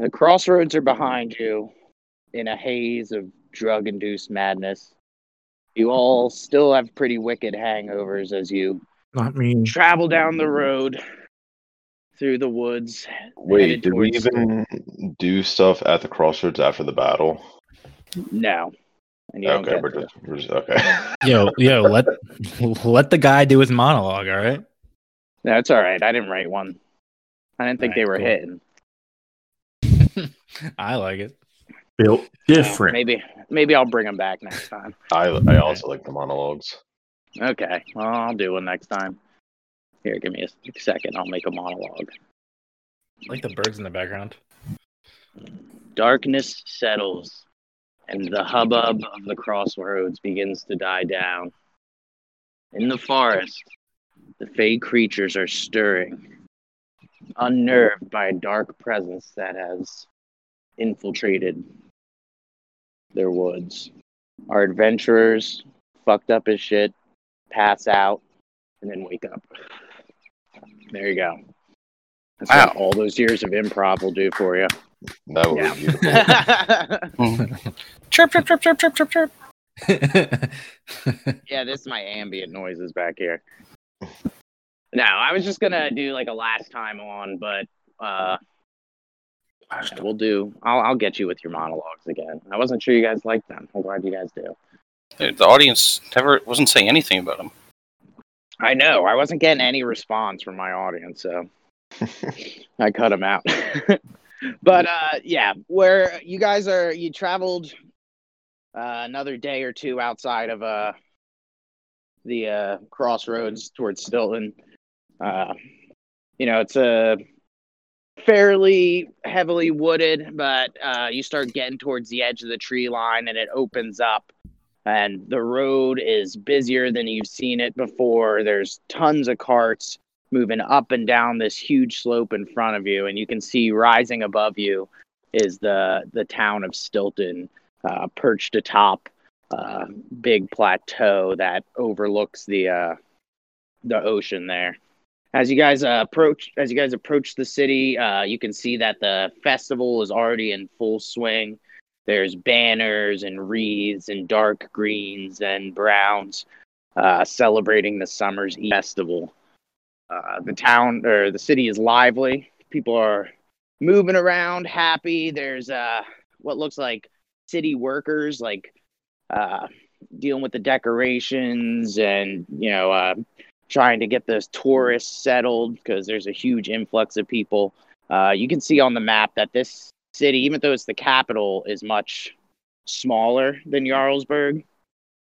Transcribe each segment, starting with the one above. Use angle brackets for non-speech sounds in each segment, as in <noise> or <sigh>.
The crossroads are behind you in a haze of drug induced madness. You all still have pretty wicked hangovers as you Not me. travel down the road through the woods. Wait, did we towards- even do stuff at the crossroads after the battle? No. And you Okay, we're just, we're just okay. <laughs> Yo, yo, let let the guy do his monologue, all right? That's all right. I didn't write one. I didn't think they were Alright, hitting. <laughs> I like it. Built different. Maybe maybe I'll bring them back next time. I I also like the monologues. Okay. Well, I'll do one next time. Here, give me a second. I'll make a monologue. I like the birds in the background. Darkness settles, and the hubbub of the crossroads begins to die down. In the forest, the fey creatures are stirring, unnerved by a dark presence that has infiltrated their woods. Our adventurers, fucked up as shit, pass out, and then wake up. There you go. That's what Wow. all those years of improv will do for you. That would Yeah. be beautiful. <laughs> Chirp, chirp, chirp, chirp, chirp, chirp, chirp. <laughs> Yeah, this is my ambient noises back here. No, I was just gonna do like a last time on, but uh we'll do I'll I'll get you with your monologues again. I wasn't sure you guys liked them. I'm glad you guys do. The the audience never wasn't saying anything about them. I know, I wasn't getting any response from my audience, so <laughs> I cut them out. <laughs> but uh yeah, where you guys are you traveled uh, another day or two outside of uh the uh crossroads towards Stilton. Uh you know, it's a fairly heavily wooded, but uh you start getting towards the edge of the tree line and it opens up and the road is busier than you've seen it before. There's tons of carts moving up and down this huge slope in front of you, and you can see rising above you is the the town of Stilton, uh, perched atop a big plateau that overlooks the uh, the ocean there. As you guys uh, approach, as you guys approach the city, uh, you can see that the festival is already in full swing. There's banners and wreaths and dark greens and browns uh, celebrating the summer's festival. Uh, the town or the city is lively. People are moving around, happy. There's uh, what looks like city workers, like uh, dealing with the decorations and you know trying to get those tourists settled because there's a huge influx of people. Uh, you can see on the map that this city, even though it's the capital, is much smaller than Jarlsberg.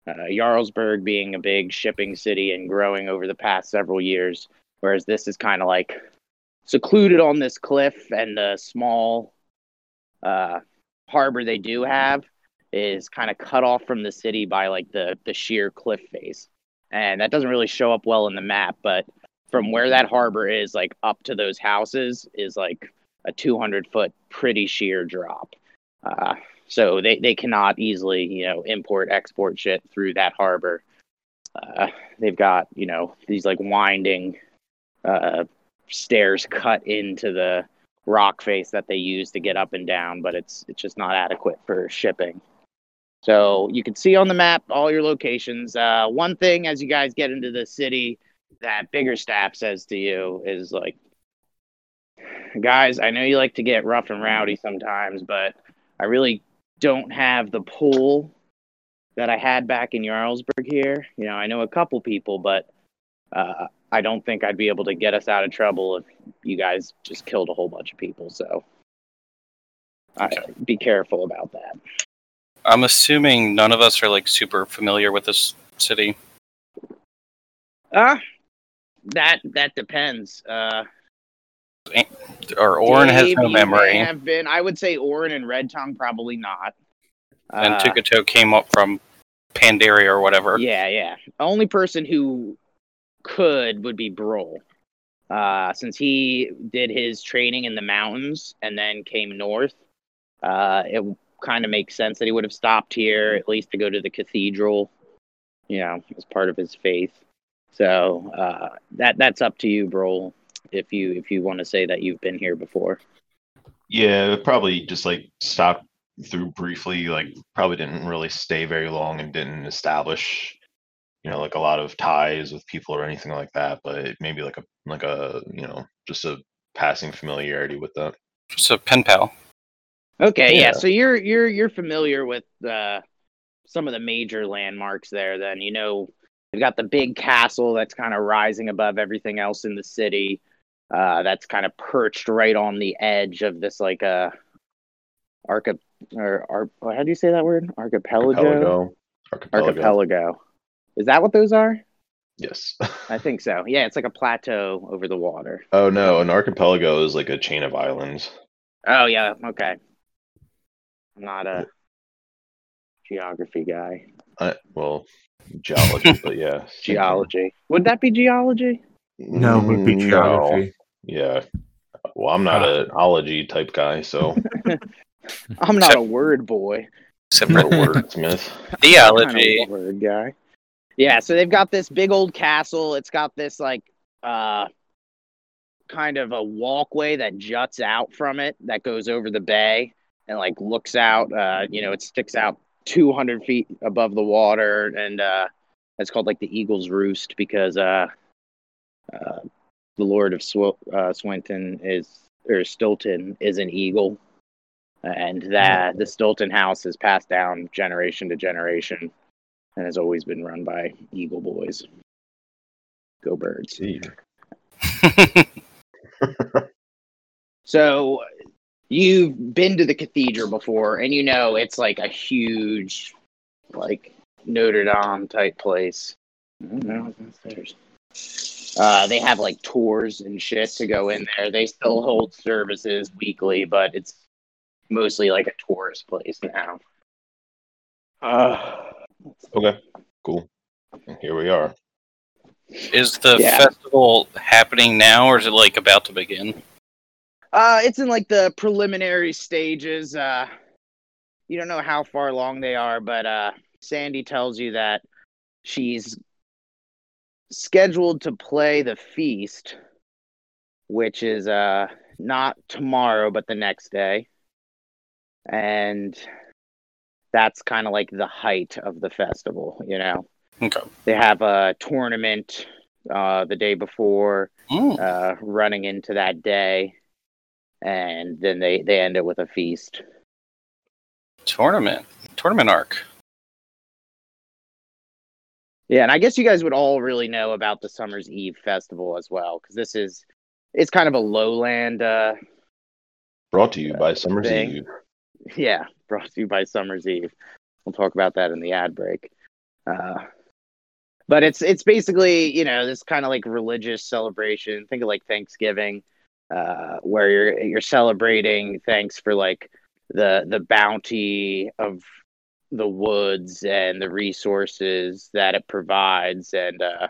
Uh, Jarlsberg being a big shipping city and growing over the past several years, whereas this is kind of like secluded on this cliff, and the small uh, harbor they do have is kind of cut off from the city by like the the sheer cliff face, and that doesn't really show up well in the map, but from where that harbor is, like up to those houses, is like a 200 foot pretty sheer drop. Uh, so they, they cannot easily, you know, import, export shit through that harbor. Uh, they've got, you know, these like winding uh, stairs cut into the rock face that they use to get up and down, but it's it's just not adequate for shipping. So you can see on the map all your locations. Uh, one thing as you guys get into the city that bigger staff says to you is like, guys, I know you like to get rough and rowdy sometimes, but I really don't have the pull that I had back in Jarlsberg here. You know, I know a couple people, but uh, I don't think I'd be able to get us out of trouble if you guys just killed a whole bunch of people. So I, be careful about that. I'm assuming none of us are like super familiar with this city. Uh, that that depends. Uh, Or Orin has no memory, Have been. I would say Orin and Red Tongue probably not. and Uh, Tukato came up from Pandaria or whatever. Yeah, yeah. Only person who could would be Brol. Uh, since he did his training in the mountains and then came north, uh, it kind of makes sense that he would have stopped here at least to go to the cathedral, you know, as part of his faith. So uh, that that's up to you, Brol, if you if you want to say that you've been here before. Yeah, probably just like stopped through briefly. Like probably didn't really stay very long and didn't establish, you know, like a lot of ties with people or anything like that. But maybe like a like a you know just a passing familiarity with them. Just a pen pal. Okay, yeah. Yeah. So you're you're you're familiar with uh, some of the major landmarks there. Then you know you've got the big castle that's kind of rising above everything else in the city. Uh, that's kind of perched right on the edge of this like uh, archi or ar- how do you say that word? Archipelago. Archipelago. Archipelago. Archipelago. Is that what those are? Yes. I think so. Yeah, it's like a plateau over the water. oh no, an archipelago is like a chain of islands. Oh yeah, okay. I'm not a geography guy. I, well, geology, but yeah. <laughs> Geology. Would that be geology? No, it would be No. geography. Yeah. Well, I'm not Ah. an ology type guy, so <laughs> I'm not Except- a word boy. Except for <laughs> wordsmith. theology. I'm not a word guy. Yeah, so they've got this big old castle. It's got this like uh kind of a walkway that juts out from it that goes over the bay and like looks out uh you know it sticks out 200 feet above the water and uh it's called like the eagle's roost because uh uh the lord of Sw- uh, swinton is or stilton is an eagle. And that the stilton house is passed down generation to generation and has always been run by eagle boys. Go birds. <laughs> So you've been to the cathedral before and you know it's like a huge like Notre Dame type place. I don't know what's downstairs. Uh, they have like tours and shit to go in there. They still hold services weekly, but it's mostly like a tourist place now. Uh, Okay, cool. And here we are. Is the Yeah. festival happening now, or is it like about to begin? Uh, it's in like the preliminary stages. Uh, you don't know how far along they are, but uh, Sandy tells you that she's scheduled to play the feast, which is uh not tomorrow, but the next day, and that's kind of like the height of the festival. You know, Okay. they have a tournament uh the day before Mm. uh, running into that day, and then they they end it with a feast. Tournament. Tournament arc. Yeah, and I guess you guys would all really know about the Summer's Eve festival as well, because this is it's kind of a lowland. Uh, Brought to you by Summer's thing. Eve. <laughs> yeah, brought to you by Summer's Eve. We'll talk about that in the ad break. Uh, but it's it's basically you know this kind of like religious celebration. Think of like Thanksgiving, uh, where you're you're celebrating thanks for like the the bounty of the woods and the resources that it provides, and uh,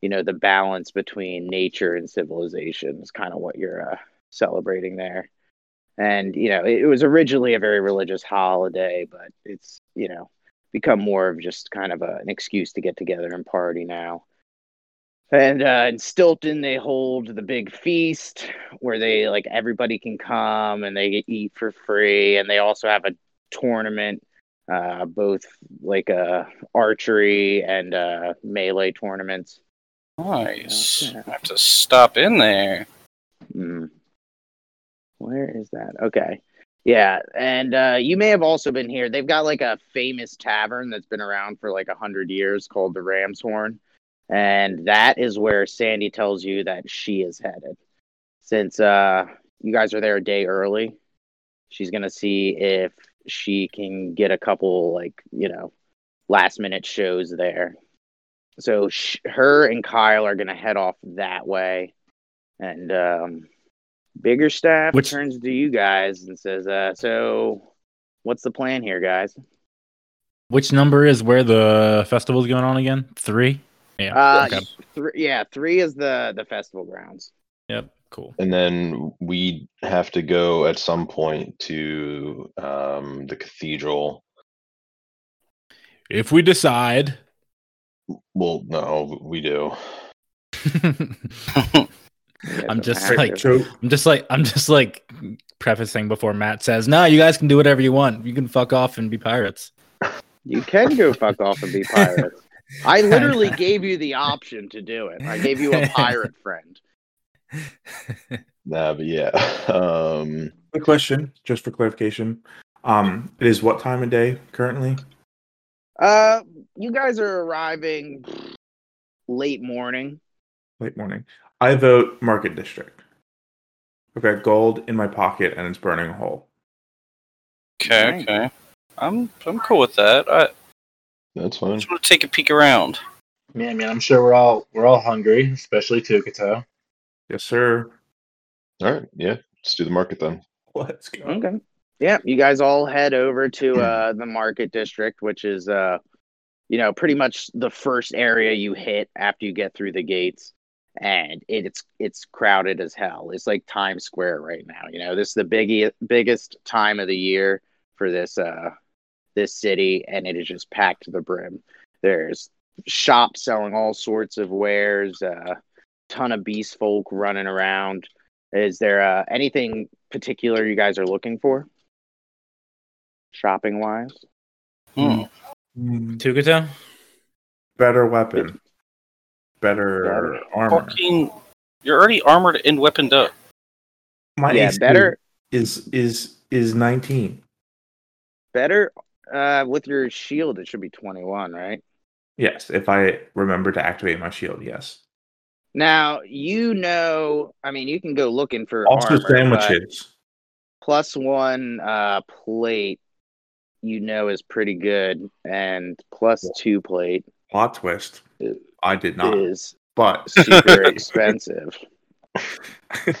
you know the balance between nature and civilization is kind of what you're uh, celebrating there. And you know it, was originally a very religious holiday but it's you know become more of just kind of a, an excuse to get together and party now and uh in stilton they hold the big feast where they like everybody can come and they eat for free and they also have a tournament uh both like uh archery and uh melee tournaments Nice. Yeah. I have to stop in there. Mm. Where is that? Okay. Yeah, and uh, you may have also been here. They've got like a famous tavern that's been around for like a hundred years called the Ram's Horn, and that is where Sandy tells you that she is headed. Since uh, you guys are there a day early, she's gonna see if she can get a couple like you know last minute shows there. So sh- her and Kyle are gonna head off that way, and um, bigger staff Which- turns to you guys and says, uh, "So, what's the plan here, guys?" Which number is where the festival's going on again? Three? Yeah. Uh, okay. th- yeah, three is the the festival grounds. Yep. Cool. And then we have to go at some point to um, the cathedral. If we decide. Well, no, we do. <laughs> You I'm just active. like- So I'm just like I'm just like prefacing before Matt says, "No, you guys can do whatever you want. You can fuck off and be pirates." you can go fuck off and be <laughs> pirates. I <laughs> literally gave you the option to do it. I gave you a <laughs> pirate friend. Nah, but yeah. <laughs> Um, quick question, just for clarification. Um, it is what time of day currently? Uh, you guys are arriving late morning. Late morning. I vote Market District. I've got gold in my pocket and it's burning a hole. Okay, okay. I'm I'm cool with that. I that's fine. I just want to take a peek around. Yeah, man, I'm sure we're all we're all hungry, especially Tukato. Yes, sir. All right, yeah. Let's do the market then. Let's go. Okay. Yeah, you guys all head over to uh the market district, which is uh you know, pretty much the first area you hit after you get through the gates. And it, it's it's crowded as hell. It's like Times Square right now. You know, this is the biggie, biggest time of the year for this uh this city, and it is just packed to the brim. There's shops selling all sorts of wares, uh ton of beast folk running around. Is there uh, anything particular you guys are looking for? Shopping wise? Hmm. Mm, Tukato? Better weapon. Better Better. armor. Fucking, you're already armored and weaponed up. My yeah, better is is is 19. better uh with your shield it should be 21, right? Yes, if I remember to activate my shield, yes. Now, you know, I mean, you can go looking for Also armor, sandwiches. plus 1 uh plate you know is pretty good and plus 2 plate Plot twist. I did not. is But super <laughs> expensive.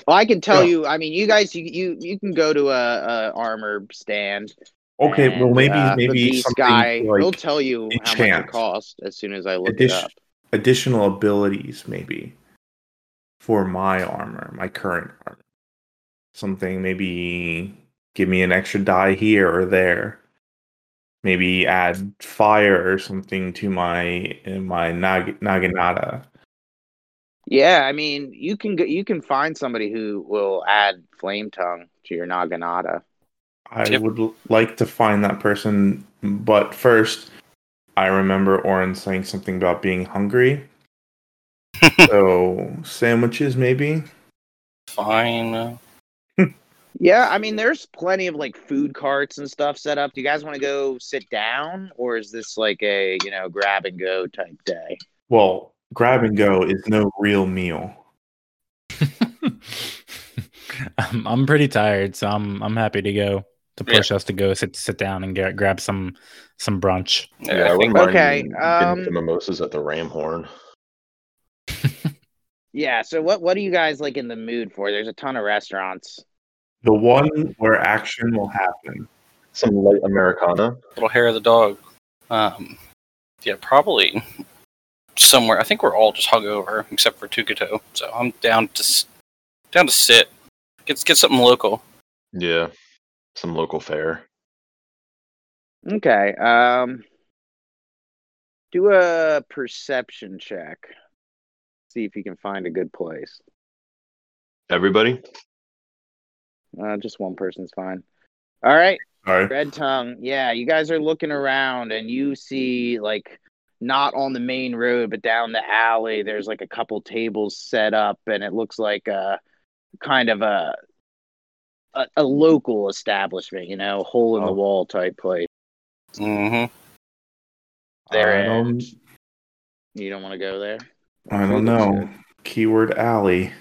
Well, I can tell Yeah. you. I mean, you guys, you you, you can go to a, a armor stand. Okay, well maybe uh, maybe something guy. like he'll tell you how much enchant. it costs as soon as I look it up. additional abilities maybe for my armor, my current armor. Something maybe give me an extra die here or there. Maybe add fire or something to my my nag, naginata. Yeah, I mean, you can you can find somebody who will add flame tongue to your naginata. I Yep. would like to find that person, but first, I remember Oren saying something about being hungry. <laughs> so sandwiches, maybe. Fine. Yeah, I mean, there's plenty of like food carts and stuff set up. Do you guys want to go sit down, or is this like a you know grab and go type day? Well, grab and go is no real meal. <laughs> I'm, I'm pretty tired, so I'm I'm happy to go to Yeah. push us to go sit sit down and get, grab some some brunch. Yeah, Yeah, I I wouldn't think mind Okay, getting um, the mimosas at the Ram Horn. <laughs> Yeah. So what what are you guys like in the mood for? There's a ton of restaurants. The one where action will happen. Some light Americana. little hair of the dog. Um, yeah, probably somewhere. I think we're all just hungover except for Tukato. So I'm down to down to sit. Get get something local. Yeah, some local fare. Okay. Um, do a perception check. See if you can find a good place. Everybody. Uh, just one person's fine. All right. All right. Red tongue. Yeah, you guys are looking around and you see like not on the main road, but down the alley. There's like a couple tables set up, and it looks like a kind of a a, a local establishment. You know, hole in the Oh. wall type place. Mm-hmm. There I don't. You don't want to go there. I don't know. Keyword alley.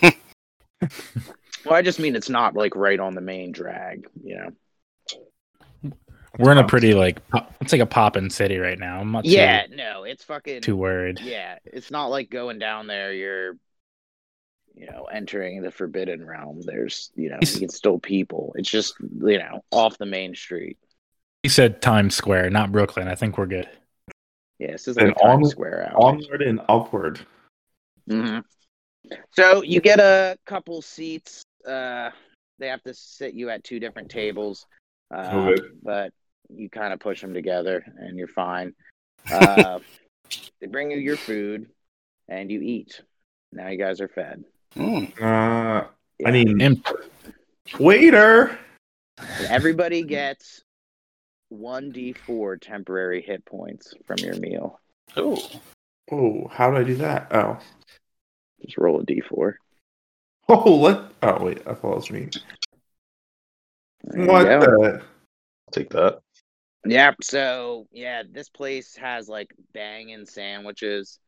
<laughs> Well, I just mean it's not like right on the main drag. You know. We're in a pretty like it's like a poppin' city right now. I'm not Yeah. No, it's too, fucking. too worried. Yeah, it's not like going down there. You're, you know, entering the forbidden realm. There's, you know, you can still people. It's just, you know, off the main street. He said Times Square, not Brooklyn. I think we're good. Yeah, this is Then like a Times on- Square out. Onward and upward. hmm So you get a couple seats. Uh, they have to sit you at two different tables, uh, Okay. but you kind of push them together and you're fine. Uh, <laughs> they bring you your food and you eat. Now you guys are fed. Hmm. Uh, I need Imp. waiter. Everybody gets one d4 temporary hit points from your meal. Oh, Oh, how do I do that? Oh, Just roll a d4. oh, let. Oh wait, I thought it was me. There you What go. the? Take that. Yep. So yeah, this place has like banging sandwiches.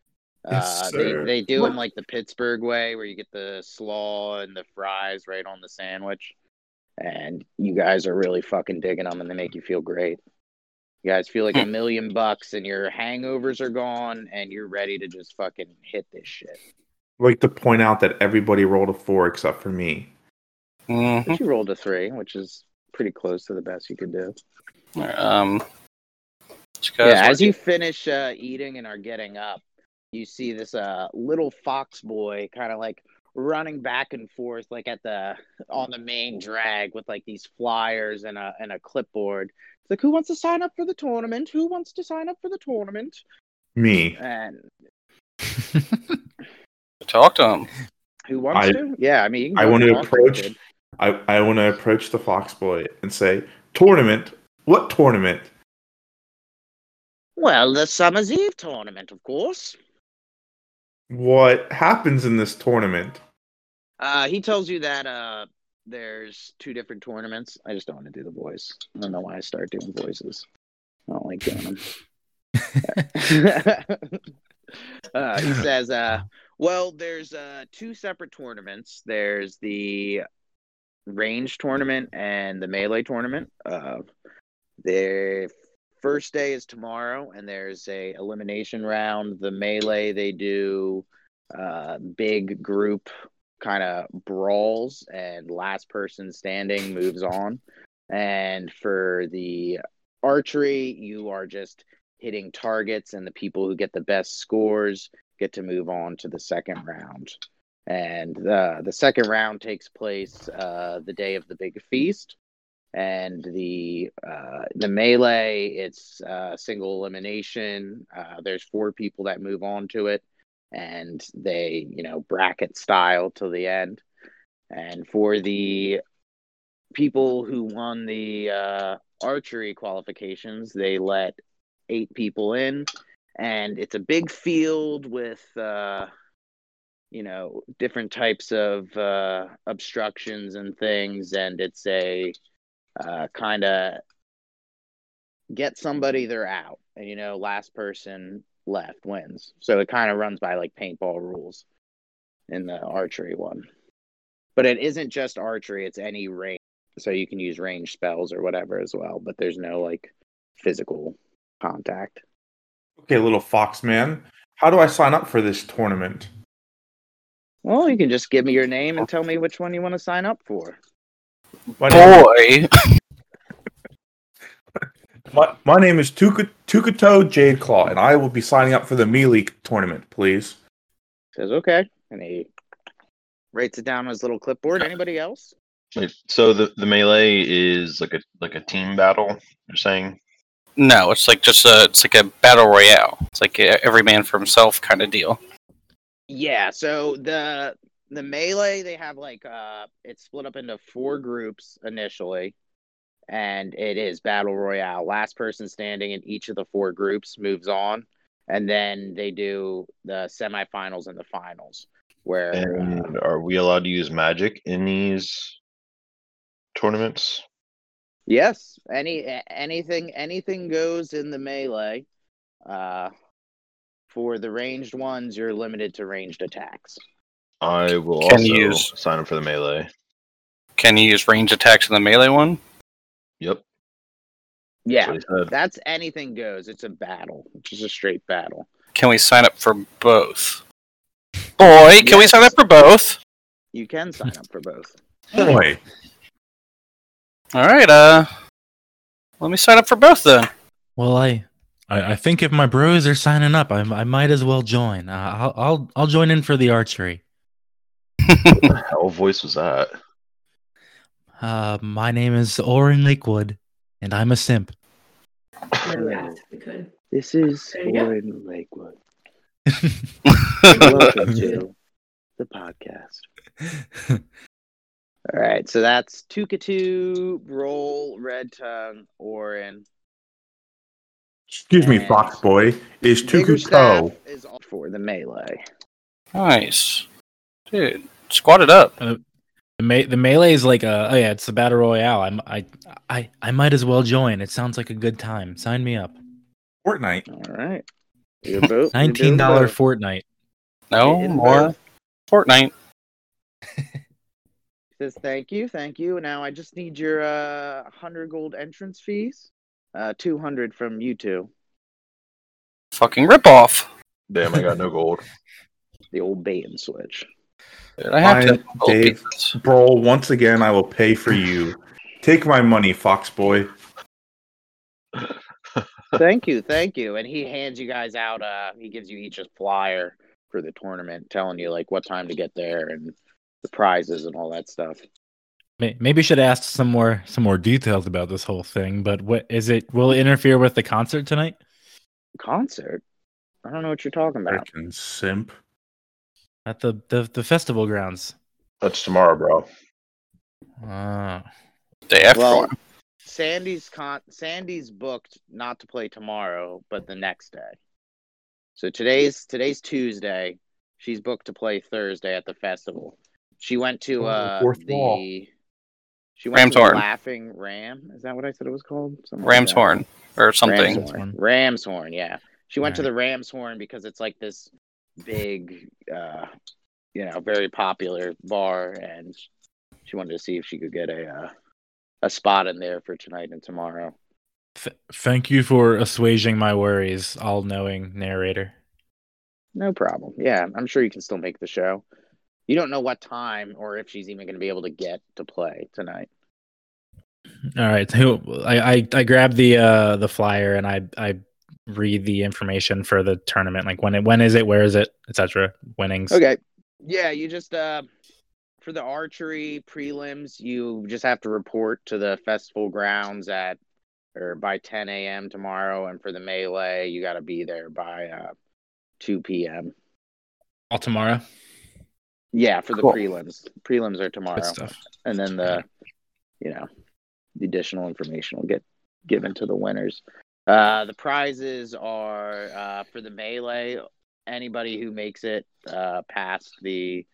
Yes, uh, they sir. they do What- them like the Pittsburgh way, where you get the slaw and the fries right on the sandwich, and you guys are really fucking digging them, and they make you feel great. You guys feel like a million bucks, and your hangovers are gone, and you're ready to just fucking hit this shit. I'd like to point out that everybody rolled a four except for me. Mhm. But you rolled a three, which is pretty close to the best you could do. Um. yeah, as you finish uh, eating and are getting up, you see this uh, little fox boy kind of like running back and forth, like at the on the main drag with like these flyers and a and a clipboard. It's like, who wants to sign up for the tournament? Who wants to sign up for the tournament? Me. And <laughs> talk to him. who wants I- to? Yeah, I mean, I want to approach. I, I want to approach the fox boy and say, "Tournament? What tournament? Well, the Summer's Eve tournament, of course. What happens in this tournament?" Uh, he tells you that uh, there's two different tournaments. I just don't want to do the voice. I don't know why I start doing voices. I don't like doing them. <laughs> uh, he says, uh, "Well, there's uh, two separate tournaments. There's the range tournament and the melee tournament. Uh, first day is tomorrow, and there's a elimination round. The melee they do uh, big group kind of brawls, and last person standing moves on. And for the archery, you are just hitting targets, and the people who get the best scores get to move on to the second round. And uh, the second round takes place uh, the day of the big feast. And the uh, the melee, it's uh, single elimination. Uh, there's four people that move on to it, and they, you know, bracket style till the end. And for the people who won the uh, archery qualifications, they let eight people in, and it's a big field with, uh, you know, different types of uh, obstructions and things, and it's a uh, kind of get somebody, they're out, and you know, last person left wins. So it kind of runs by like paintball rules in the archery one. But it isn't just archery, it's any range. So you can use range spells or whatever as well, but there's no like physical contact. Okay, little fox man. How do I sign up for this tournament? Well, you can just give me your name and tell me which one you want to sign up for. My name, Boy. <laughs> my, my name is Tuka, Tukato Jade Claw, and I will be signing up for the melee tournament, please. Says okay, and he writes it down on his little clipboard. Anybody else? Wait, so the the melee is like a like a team battle. You're saying? No, it's like just a it's like a battle royale. It's like a every man for himself kind of deal. Yeah, so the the melee they have like uh it's split up into four groups initially and it is battle royale. Last person standing in each of the four groups moves on and then they do the semifinals and the finals where uh, are we allowed to use magic in these tournaments? yes, any anything anything goes in the melee. Uh for the ranged ones you're limited to ranged attacks. I will Can also use- sign up for the melee. Can you use range attacks in the melee one? Yep. Yeah, what he said. that's anything goes. It's a battle, which is a straight battle. Can we sign up for both? Boy, can we sign up for both? You can sign up for both. Boy, All right, uh, let me sign up for both then. Well, I, I, I think if my bros are signing up, I, I might as well join. Uh, I'll, I'll, I'll join in for the archery. What the hell voice was that? Uh, my name is Oren Lakewood, and I'm a simp. Yeah, if we could. This is There you go. Lakewood. <laughs> Welcome to the podcast. All right, so that's Tukato, Brol, Red Tongue, Orin. Excuse me, Fox Boy. Is Bigger Tuku staff Toe? is all for the melee. Nice, dude. Squat it up. the, me- the melee is like a oh yeah, it's the battle royale. I'm, I I I might as well join. It sounds like a good time. Sign me up. Fortnite. All right. You're both, Nineteen dollar. Fortnite. No more both. Fortnite. <laughs> Says thank you, thank you. Now I just need your uh hundred gold entrance fees. Uh two hundred from you two. Fucking ripoff. Damn, I got no gold. <laughs> The old bait and switch. Dude, I have Fine, to Dave. pieces. Bro, once again, I will pay for you. Take my money, Fox Boy. <laughs> thank you, thank you. And he hands you guys out uh he gives you each a flyer for the tournament, telling you like what time to get there and the prizes and all that stuff. Maybe should ask some more some more details about this whole thing. But what is it? Will it interfere with the concert tonight? Concert? I don't know what you're talking about. Freaking simp. At the the, the festival grounds. That's tomorrow, bro. Ah. Day after Well, one. Sandy's con Sandy's booked not to play tomorrow, but the next day. So today's today's Tuesday. She's booked to play Thursday at the festival. She went to Oh, uh fourth the wall. she went to the Ramshorn. Laughing Ram. Is that what I said it was called? Something Ram's that. horn or something. Ram's horn. Ram's horn, yeah. She went to the Ram's horn because it's like this big, uh, you know, very popular bar, and she wanted to see if she could get a uh, a spot in there for tonight and tomorrow. Th- thank you for assuaging my worries, all knowing narrator. No problem. Yeah, I'm sure you can still make the show. You don't know what time or if she's even going to be able to get to play tonight. All right. I, I I grabbed the uh the flyer and I I read the information for the tournament. Like when it when is it, where is it, etc. Winnings. Okay. Yeah, you just uh for the archery prelims, you just have to report to the festival grounds at or by 10 a.m. tomorrow, and for the melee, you got to be there by uh 2 p.m. All tomorrow. Yeah, for the prelims. Prelims are tomorrow, and then the you know the additional information will get given to the winners. Uh, the prizes are uh, for the melee. Anybody who makes it uh, past the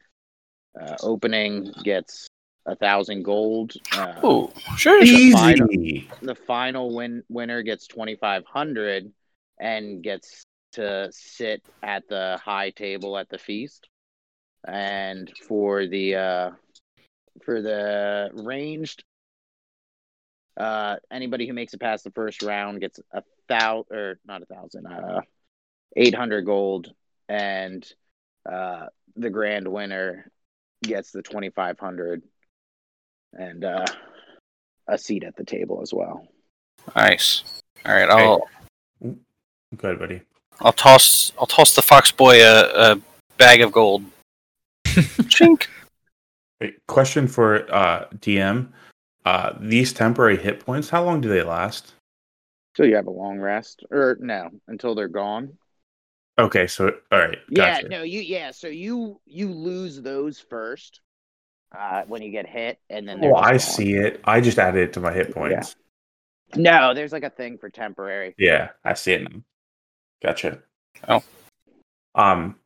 uh, opening gets a thousand gold. Uh, Oh, sure. Easy. the final win winner gets twenty five hundred and gets to sit at the high table at the feast. And for the uh, for the ranged, uh, anybody who makes it past the first round gets a thousand or not a thousand, uh, eight hundred gold, and uh, the grand winner gets the twenty five hundred and uh, a seat at the table as well. Nice. All right, I'll Good, buddy. I'll toss I'll toss the fox boy a, a bag of gold. <laughs> Chink. Wait, question for uh, DM. Uh, these temporary hit points, how long do they last? So you have a long rest, or no, until they're gone. Okay, so all right, gotcha. Yeah, no, you yeah. So you you lose those first uh, when you get hit, and then they're Oh, I gone. see it. I just added it to my hit points. No, there's like a thing for temporary. Yeah, I see it now. Gotcha. Oh. Um.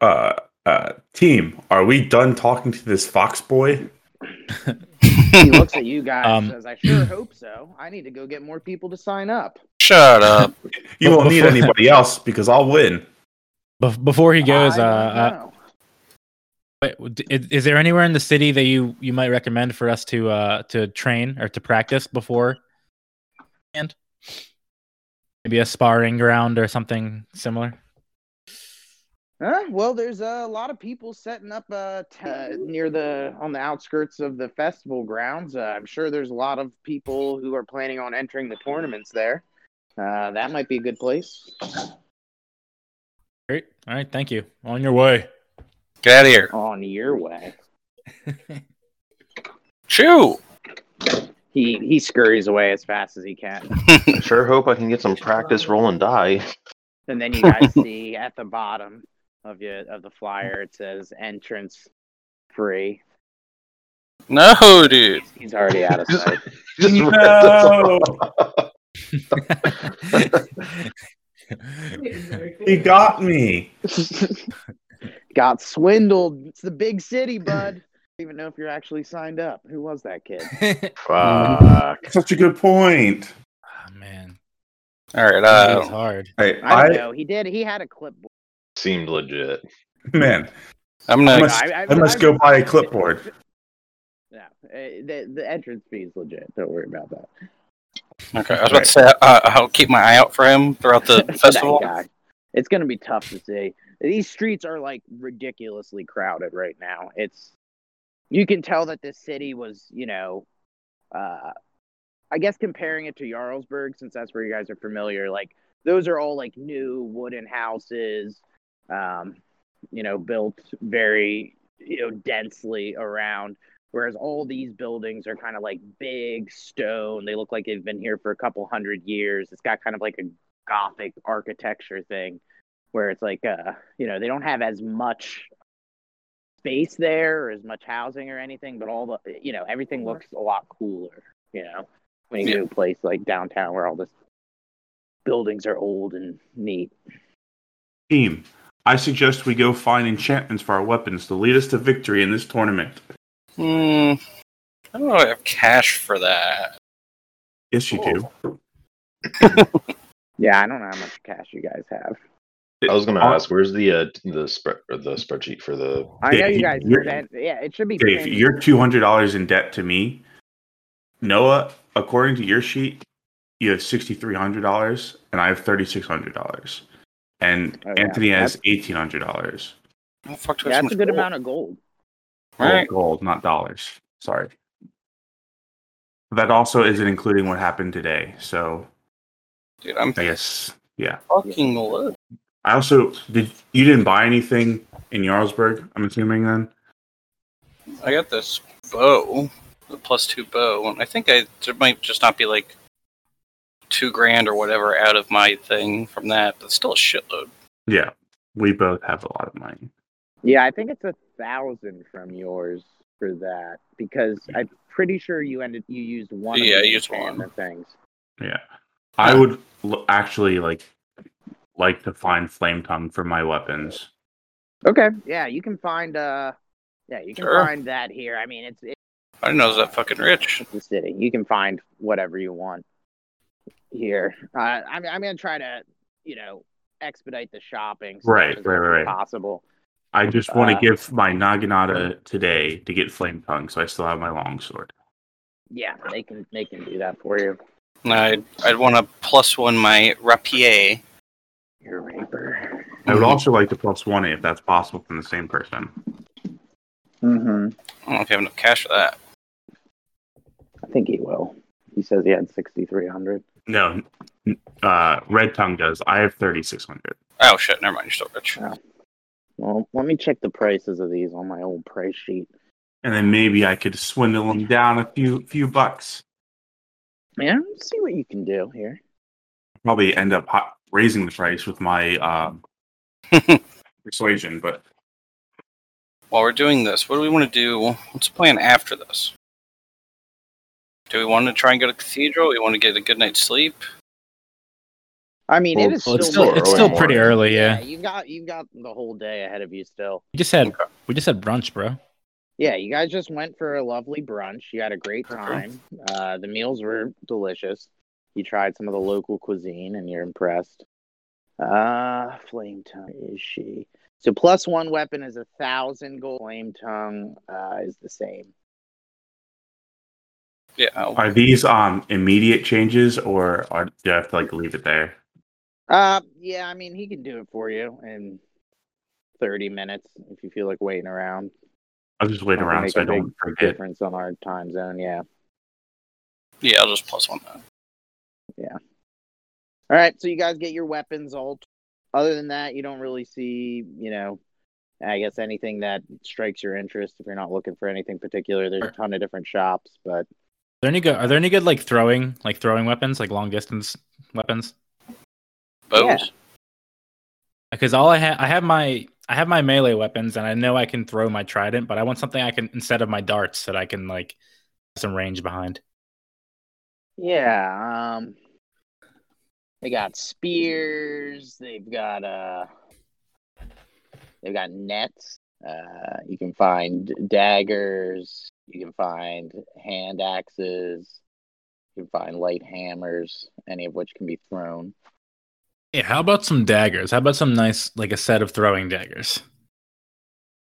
Uh. Uh. Team, are we done talking to this fox boy? <laughs> He <laughs> looks at you guys Um, and says, "I sure hope so. I need to go get more people to sign up." Shut up. <laughs> You won't need anybody else because I'll win. Before he goes, I uh, don't uh, know. wait, is, is there anywhere in the city that you you might recommend for us to uh to train or to practice before? And maybe a sparring ground or something similar. Huh? Well, there's a lot of people setting up uh, t- near the on the outskirts of the festival grounds. Uh, I'm sure there's a lot of people who are planning on entering the tournaments there. Uh, that might be a good place. Great. All right. Thank you. On your way. Get out of here. On your way, <laughs> Chew. he he scurries away as fast as he can, <laughs> I sure hope I can get some practice rolling die. and then you guys <laughs> see at the bottom of you of the flyer it says entrance free. No, dude. He's already out of sight. <laughs> Just No! <laughs> he got me. <laughs> Got swindled. It's the big city, bud. I don't even know if you're actually signed up. Who was that kid? Fuck. Such a good point. oh, man, All right. that is Uh, hard. Hey, I I, know. He did. He had a clipboard. Seemed legit. man, I'm I must, I- I- I must I- go buy a clipboard. Yeah, uh, the the entrance fee is legit. Don't worry about that. Okay, I was about to say uh, I'll keep my eye out for him throughout the <laughs> festival. guy. It's gonna be tough to see. These streets are like ridiculously crowded right now. It's you can tell that this city was, you know, uh, I guess comparing it to Jarlsberg, since that's where you guys are familiar. Like those are all like new wooden houses, um, you know, built very, you know, densely around. Whereas all these buildings are kind of like big stone. They look like they've been here for a couple hundred years. It's got kind of like a gothic architecture thing where it's like uh you know they don't have as much space there or as much housing or anything but all the you know everything looks a lot cooler you know when you Yeah. go to a place like downtown where all the buildings are old and neat Team, I suggest we go find enchantments for our weapons to lead us to victory in this tournament. Hmm. I don't know. if I have cash for that. Yes, you do. <laughs> yeah i don't know how much cash you guys have I was gonna Uh, ask, where's the uh, the spread the spreadsheet for the? i know you guys you're- yeah it should be Dave, you're two hundred dollars in debt to me. Noah, according to your sheet, you have sixty three hundred dollars, and I have thirty six hundred dollars, and Oh, yeah. Anthony has eighteen hundred dollars. How the fuck do that's so a good gold? amount of gold oh, Right. gold, not dollars. Sorry. That also isn't including what happened today. So Dude, I'm I guess yeah. fucking low. I also did. You didn't buy anything in Jarlsberg. I'm assuming then. I got this bow, the plus two bow, I think I there might just not be like two grand or whatever out of my thing from that, but still a shitload. Yeah, we both have a lot of money. Yeah, I think it's a thousand from yours for that because I'm pretty sure you ended you used one. Yeah, of I the used one. enchantment things. Yeah, I would l- actually like like to find flame tongue for my weapons. Okay, yeah, you can find. uh Yeah, you can Sure. find that here. I mean, it's it's I didn't know it was that fucking rich. the city. You can find whatever you want here. Uh, I'm I'm gonna try to you know expedite the shopping. so Right, much as right, right. Possible. I just want to Uh, give my Naginata today to get flame tongue, so I still have my longsword. Yeah, they can they can do that for you. I'd, I'd want to plus one my rapier. Your raper. I would also like to plus one it if that's possible from the same person. Mm-hmm. I don't know if you have enough cash for that. I think he will. He says he had sixty three hundred. No, uh, red tongue does. I have thirty six hundred. Oh shit, never mind, you're still rich. Yeah. Well, let me check the prices of these on my old price sheet. and then maybe I could swindle them down a few few bucks. Yeah, let's see what you can do here. Probably end up ho- raising the price with my um, <laughs> persuasion, but While we're doing this, what do we want to do? What's the plan after this? Do we want to try and go to cathedral? We want to get a good night's sleep? I mean, Well, it is Well, it's still still it's still pretty early. yeah. Yeah, You got you got the whole day ahead of you still. we just had Okay. we just had brunch, bro. Yeah, you guys just went for a lovely brunch. You had a great time. Uh, the meals were delicious. You tried some of the local cuisine, and you're impressed. Uh, flame tongue is she? So plus one weapon is a thousand gold. Flame tongue uh, is the same. Yeah. I'll- are these um immediate changes or are, do I have to like leave it there? Uh, yeah, I mean he can do it for you in thirty minutes if you feel like waiting around. I'll just wait Not to around make so I a big don't forget. Difference on our time zone, yeah. yeah, I'll just plus one that. Yeah. All right, so you guys get your weapons all. Other than that, you don't really see, you know, I guess anything that strikes your interest. If you're not looking for anything particular, there's a ton of different shops, but Are there any good? Are there any good like throwing like throwing weapons, like long distance weapons? Bows? Yeah. Because all I have, I have my I have my melee weapons, and I know I can throw my trident, but I want something I can instead of my darts that I can like some range behind. Yeah, um they got spears, they've got uh they've got nets. Uh you can find daggers, you can find hand axes, you can find light hammers, any of which can be thrown. Yeah, how about some daggers? How about some nice like a set of throwing daggers?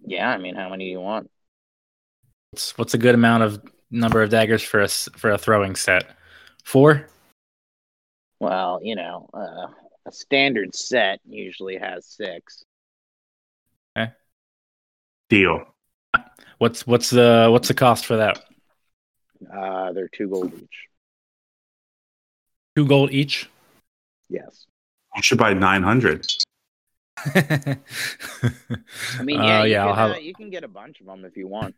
Yeah, I mean how many do you want? What's what's a good amount of number of daggers for a s- for a throwing set? Four. Well, you know, uh, a standard set usually has six. Okay. Deal. What's what's the what's the cost for that? Uh, they're two gold each. Two gold each. Yes. You should buy 900. I mean, yeah, Uh, you, yeah, can, have- uh, you can get a bunch of them if you want.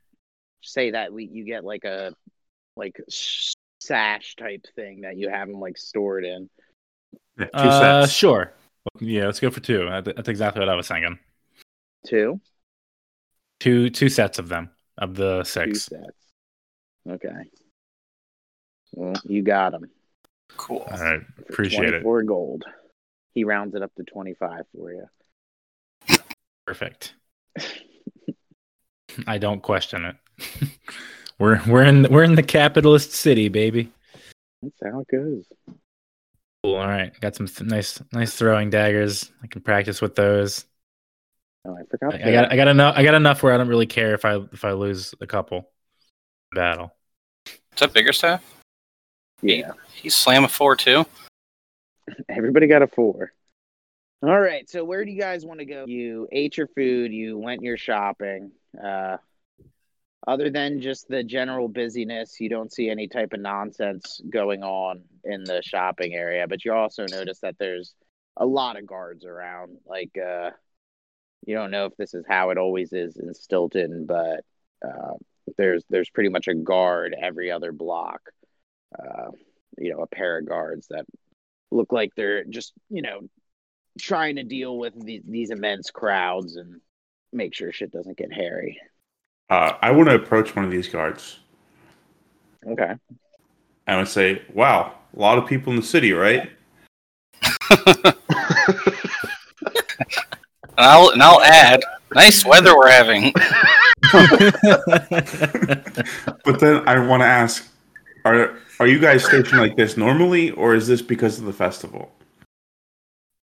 Say that we, you get like a like sash type thing that you have them like stored in. Yeah, two uh, sets. sure. Yeah, let's go for two. That's exactly what I was thinking. Two, Two two sets of them of the two six. sets. Okay. Well, you got them. Cool. All right, appreciate it. Twenty-four gold. He rounds it up to twenty-five for you. Perfect. <laughs> I don't question it. <laughs> we're we're in we're in the capitalist city, baby. That's how it goes. Cool. All right, got some th- nice nice throwing daggers. I can practice with those. Oh, I forgot. I, I got I got enough. I got enough where I don't really care if I if I lose a couple battle. Is that bigger staff? Yeah. He slam a four too. <laughs> Everybody got a four. All right. So where do you guys want to go? You ate your food. You went your shopping. Uh, other than just the general busyness, you don't see any type of nonsense going on in the shopping area. But you also notice that there's a lot of guards around. Like, uh, you don't know if this is how it always is in Stilton, but uh, there's there's pretty much a guard every other block. Uh, you know, a pair of guards that look like they're just you know trying to deal with these, these immense crowds and make sure shit doesn't get hairy. Uh, I want to approach one of these guards. Okay. I would say, wow, a lot of people in the city, right? <laughs> And I'll and I'll add, nice weather we're having. <laughs> but then I want to ask, are are you guys stationed like this normally, or is this because of the festival?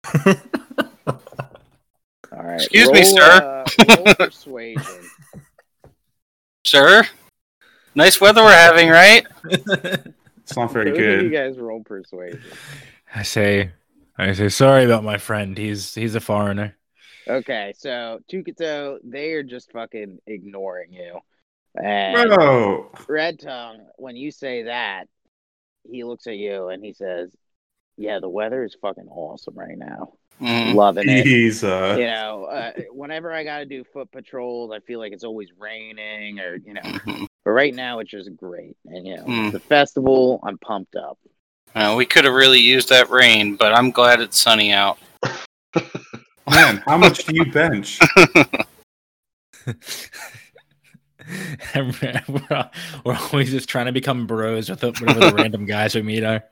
<laughs> All right. Excuse me, sir. Uh, <laughs> persuasion. Sir, nice weather we're having, right? It's not very Both of You guys roll persuasion. I say I say sorry about my friend. He's he's a foreigner. Okay, so Tukato, they are just fucking ignoring you. And Bro, Red Tongue, when you say that, he looks at you and he says, "Yeah, the weather is fucking awesome right now. Mm. Loving it. he's uh, you know, uh, whenever I got to do foot patrols, I feel like it's always raining or, you know, Mhm. but right now it's just great. And, you know, Mm. the festival, I'm pumped up. Uh, we could have really used that rain, but I'm glad it's sunny out. Man. How much do you bench? <laughs> <laughs> we're, we're always just trying to become bros with the, whatever the <laughs> random guys we meet are.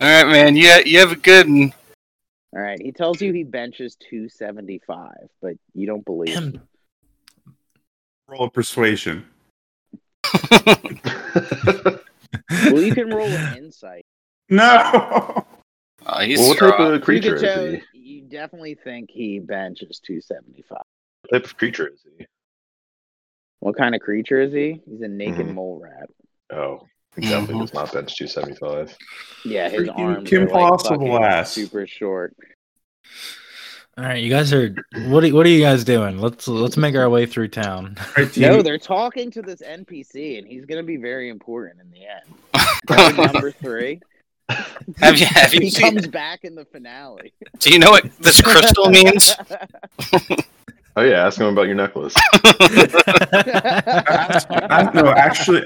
All right, man. You you have a good one. All right. He tells you he benches 275, but you don't believe him. Roll a persuasion. Well, you can roll an insight. No. Oh, he's well, what type of creature is Tukato, he? You definitely think he benches 275. What type of creature is he? What kind of creature is he? He's a naked Mhm. mole rat. Oh, he definitely Mhm. does not bench 275. Yeah, his Freaking arms Kim are like Possible fucking ass. super short. All right, you guys are what? Are, what are you guys doing? Let's let's make our way through town. Right, <laughs> No, team? they're talking to this NPC, and he's going to be very important in the end. <laughs> Number three. <laughs> Have you <laughs> have you he seen? comes back in the finale. Do you know what this crystal means? <laughs> Oh yeah, ask him about your necklace. I, uh, no, actually,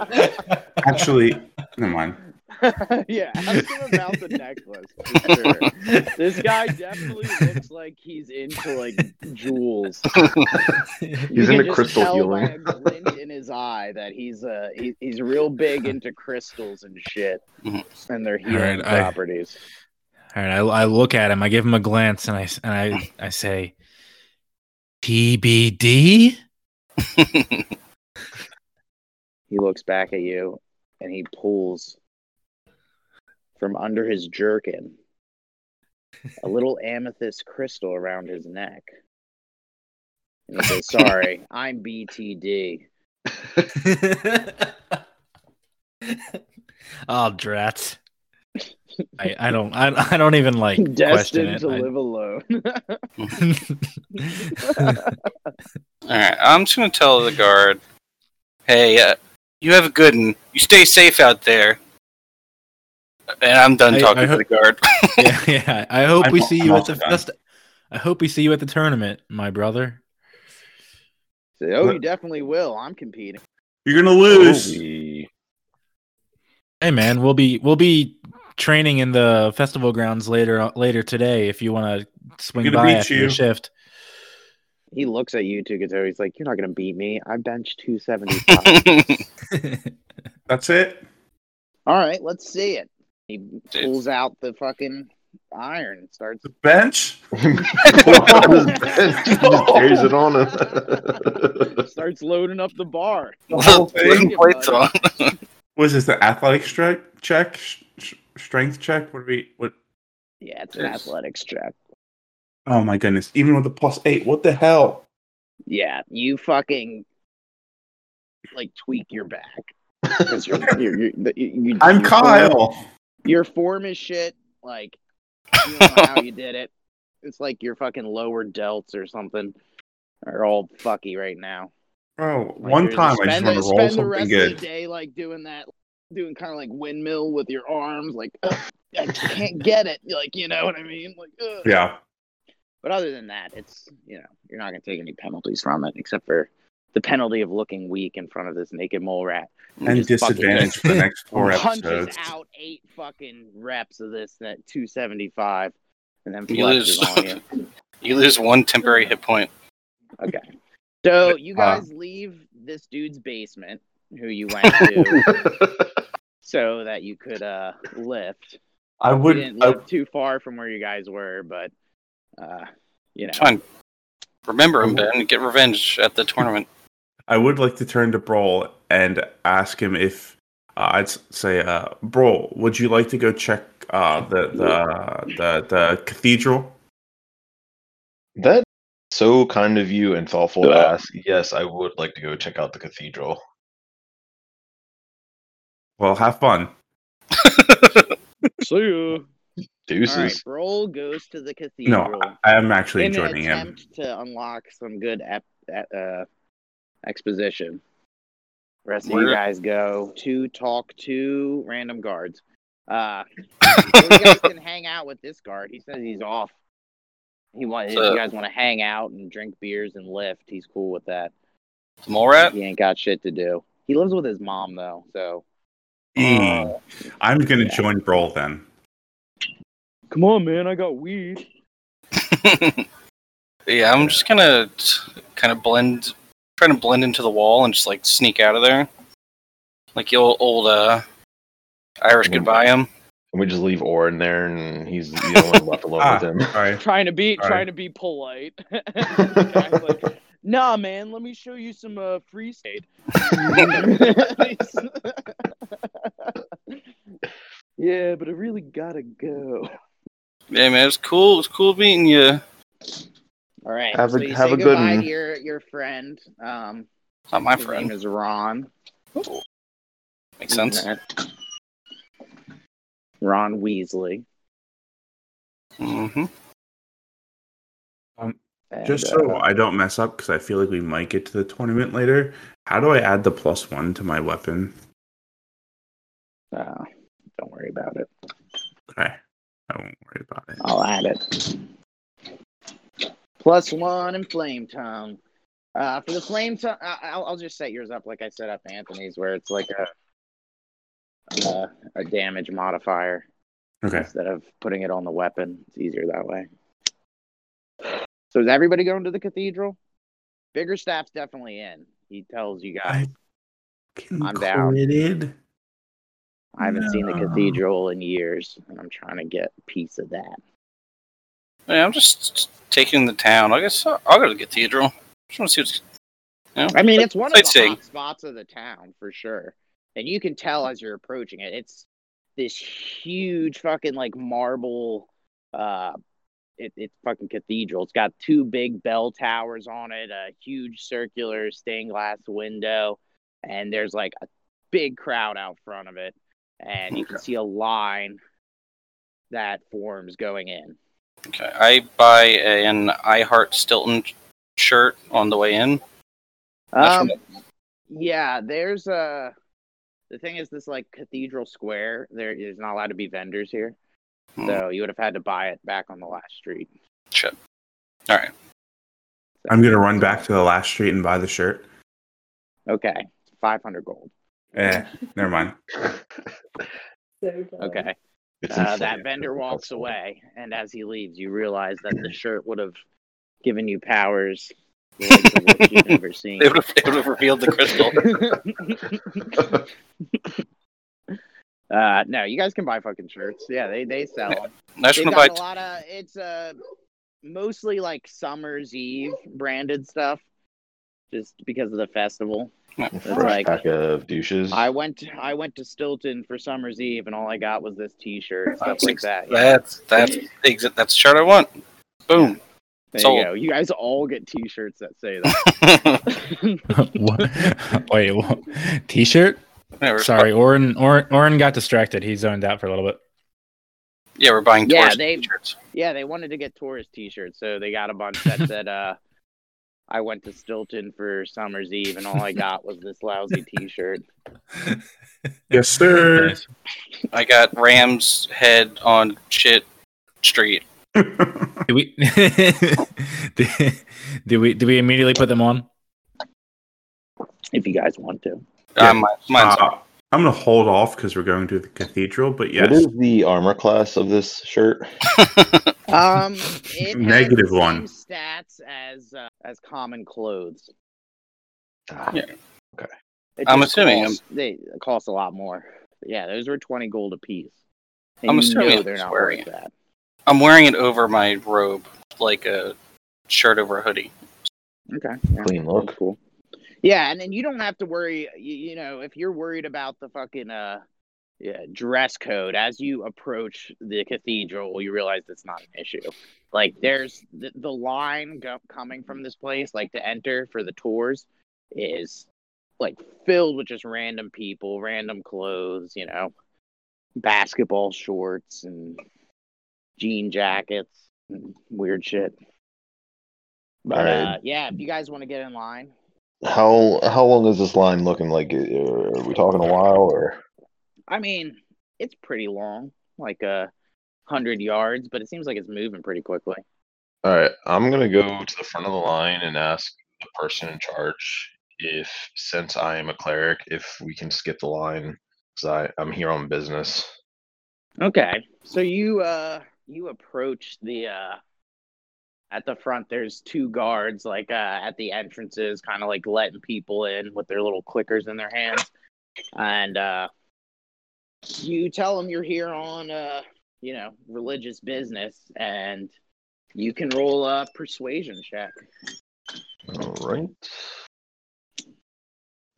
actually, never mind. <laughs> yeah, ask him about the necklace. For <laughs> sure. This guy definitely looks like he's into like jewels. You He's can into just crystal tell healing. by a glint in his eye that he's uh he, he's real big into crystals and shit Mhm. and their healing Alright, I- properties. All right, I, I look at him. I give him a glance, and I s- and I I say, TBD. <laughs> He looks back at you and he pulls from under his jerkin a <laughs> little amethyst crystal around his neck. And he says, Sorry, I'm BTD. <laughs> oh, drats. I, I don't I, I don't even like Destined it. to I- live alone. <laughs> All right, I'm just gonna tell the guard, "Hey, uh, you have a good one. You stay safe out there." And I'm done I- talking I to the guard. <laughs> yeah, yeah. I hope I'm we al- see I'm you at the done. fest. I hope we see you at the tournament, my brother. Say, oh, What? you definitely will. I'm competing. You're gonna lose. Holy- Hey, man, we'll be we'll be training in the festival grounds later later today. If you want to swing by beat after you. your shift. He looks at you, Tukato. He's like, You're not going to beat me. I bench 275. <laughs> That's it. All right, let's see it. He pulls out the fucking iron and starts. The bench. On his bench, he just carries it on him. <laughs> starts loading up the bar. The whole thing. plates on. <laughs> Was this the athletic strength check? Sh- sh- strength check? What do we? What? Yeah, it's an Yes. athletics check. Oh my goodness! Even with the plus eight, what the hell? Yeah, you fucking like tweak your back. you're, you're, you're, you- you- <laughs> I'm your form- Kyle. Your form is shit. Like, you know how you <laughs> did it. It's like your fucking lower delts or something are all fucky right now. Bro, Like, one time I just want the- to roll spend the rest good. of the day like doing that, doing kind of like windmill with your arms, like ugh, I can't get it. Like you know what I mean? Like ugh. Yeah. But other than that, it's you know you're not gonna take any penalties from it except for the penalty of looking weak in front of this naked mole rat. And just disadvantage for the next four punches episodes. out eight fucking reps of this at 275 and then You lose. on you. <laughs> You lose one temporary hit point. Okay. So <laughs> you Uh, guys leave this dude's basement, who you went to, <laughs> so that you could uh lift. I would. didn't I, too far from where you guys were, but uh, you know. It's fine. Remember him, Ben. and Get revenge at the tournament. I would like to turn to Brol and ask him if uh, I'd say, uh, Brol, would you like to go check uh, the, the the the cathedral? That's so kind of you and thoughtful to ask. Yes, I would like to go check out the cathedral. Well, have fun. <laughs> See you. Deuces. All right, Brol goes to the No, cathedral I, I am actually in an joining him. attempt to unlock some good ep- e- uh, exposition. rest of you guys go to talk to random guards. Uh, you guys can hang out with this guard. He says he's off. He wants. If So- you guys want to hang out and drink beers and lift, he's cool with that. The mole rat? He ain't got shit to do. He lives with his mom though, so Mm. I'm going to Yeah. join Brol then. come on, man. I got weed. <laughs> yeah, I'm just gonna kind of blend, trying to blend into the wall and just like sneak out of there, like the old, old uh, Irish goodbye him. Can we just leave Orin there and he's the only one left alone <laughs> Ah, with him? all right. Trying to be All trying right. to be polite. <laughs> <laughs> Like, nah, man. Let me show you some uh, free skate. yeah, but I really gotta go. Yeah, man, it's cool. It's cool meeting you. All right. Have a- so you have say a good goodbye one. to your your friend. Um, Not my his friend. name is Ron. Makes sense. Ron Weasley. hmm And, Just so uh, I don't mess up, because I feel like we might get to the tournament later. How do I add the plus one to my weapon? uh, don't worry about it. Okay, I won't worry about it. I'll add it. Plus one and flame tongue. Uh, for the flame tongue, I- I'll, I'll just set yours up like I set up Anthony's, where it's like a uh, a damage modifier Okay. instead of putting it on the weapon. It's easier that way. So is everybody going to the cathedral? Bigger staff's definitely in. He tells you guys. I'm down. Included. I haven't seen the cathedral in years, and I'm trying to get a piece of that. Yeah, I'm just taking the town. I guess I'll, I'll go to the cathedral. Just want to see what's. You know, I mean, it's one of the hot spots of the town for sure, and you can tell as you're approaching it. It's this huge fucking like marble. Uh, it, it's fucking cathedral. It's got two big bell towers on it, a huge circular stained glass window, and there's like a big crowd out front of it, and you can see a line that forms going in. Okay, I buy an I Heart Stilton shirt on the way in. Um, yeah, there's a. The thing is, this like cathedral square, there is not allowed to be vendors here, Hmm. so you would have had to buy it back on the last street. Shit. All right. I'm gonna run back to the last street and buy the shirt. Okay, five hundred gold. Eh, never mind. <laughs> So. Okay, It's uh, that vendor walks away, and as he leaves, you realize that the <clears throat> shirt would have given you powers the likes of which you've never <laughs> seen. It would have, it would have revealed the crystal. <laughs> uh, no, you guys can buy fucking shirts. Yeah, they they sell them. I They've want to buy. got a lot of it's uh mostly like summer's eve branded stuff just because of the festival Fresh like- pack of douches. i went i went to stilton for summer's eve and all i got was this t-shirt stuff like that That's that's exa- that's the shirt I want. Boom. there sold. you go you guys all get t-shirts that say that <laughs> what? Wait, what? T-shirt? Yeah, we're- Sorry, Oren, Oren. Oren got distracted. He zoned out for a little bit. Yeah, we're buying Yeah, tourist they- t-shirts. yeah they wanted to get tourist t-shirts so they got a bunch that said uh i went to stilton for summer's eve and all i got was this lousy <laughs> t-shirt Yes, sir. I got Ram's head on shit street. <laughs> Did we? <laughs> did, did we? Did we immediately put them on? if you guys want to Yeah. Uh, mine, mine's Uh, I'm gonna hold off because we're going to the cathedral. But What yes, is the armor class of this shirt? <laughs> Um, it Negative has the one. Same stats as uh, as common clothes. Ah, Yeah. It I'm assuming costs, they cost a lot more. Yeah, those were twenty gold a piece. And I'm assuming they're not wearing worth that. I'm wearing it over my robe, like a shirt over a hoodie. Okay, yeah, Clean that's look. cool. Yeah, and then you don't have to worry. You, you know, if you're worried about the fucking uh, yeah, dress code as you approach the cathedral, you realize it's not an issue. Like, there's the, the line go, coming from this place, like to enter for the tours, is like filled with just random people, random clothes. You know, basketball shorts and jean jackets and weird shit. But Alright. uh, yeah, if you guys want to get in line, How how long is this line looking like? Uh, Are we talking a while or? I mean, it's pretty long, like a hundred yards, but it seems like it's moving pretty quickly. All right, I'm gonna go to the front of the line and ask the person in charge if, since I am a cleric, if we can skip the line because I I'm here on business. Okay, so you uh you approach the uh at the front. There's two guards, like uh at the entrances, kind of like letting people in with their little clickers in their hands, and uh you tell them you're here on uh you know religious business, and you can roll a persuasion check. All right.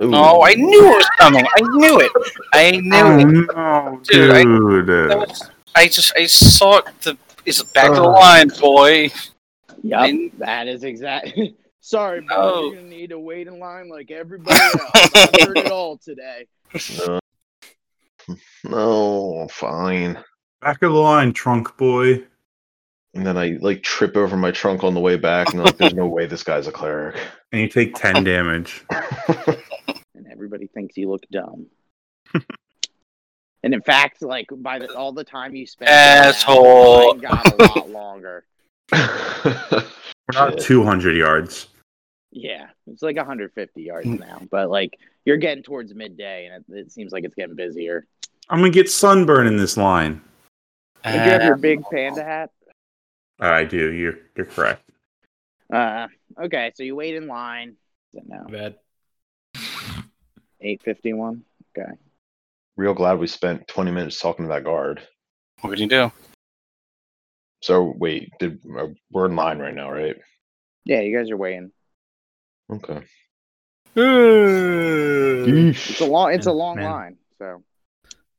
Ooh, Oh, I knew it was coming. I knew it. I knew it. no, Dude, I- dude. That was, I just I saw it. The is it back to the Oh. line, boy? Yep, I- that is exactly. <laughs> Sorry, bro. No. You're gonna need to wait in line like everybody else. I've <laughs> heard it all today. no. <laughs> No, fine. Back of the line, trunk boy. And then I like trip over my trunk on the way back, and I'm like, there's no way this guy's a cleric. And you take 10 damage. and everybody thinks you look dumb. and in fact, like by the, all the time you spent, Asshole. mine got a lot longer. We're not 200 yards. Yeah, it's like 150 yards now, but like you're getting towards midday, and it, it seems like it's getting busier. I'm gonna get sunburn in this line. Did you have your Uh, big panda hat? I do. You're you're correct. Uh, okay, so you wait in line. Is it now Bad. eight fifty one? Okay. Real glad we spent 20 minutes talking to that guard. what can you do? So wait, did uh, we're in line right now, right? Yeah, you guys are waiting. Okay. It's a long. It's a long man. line. So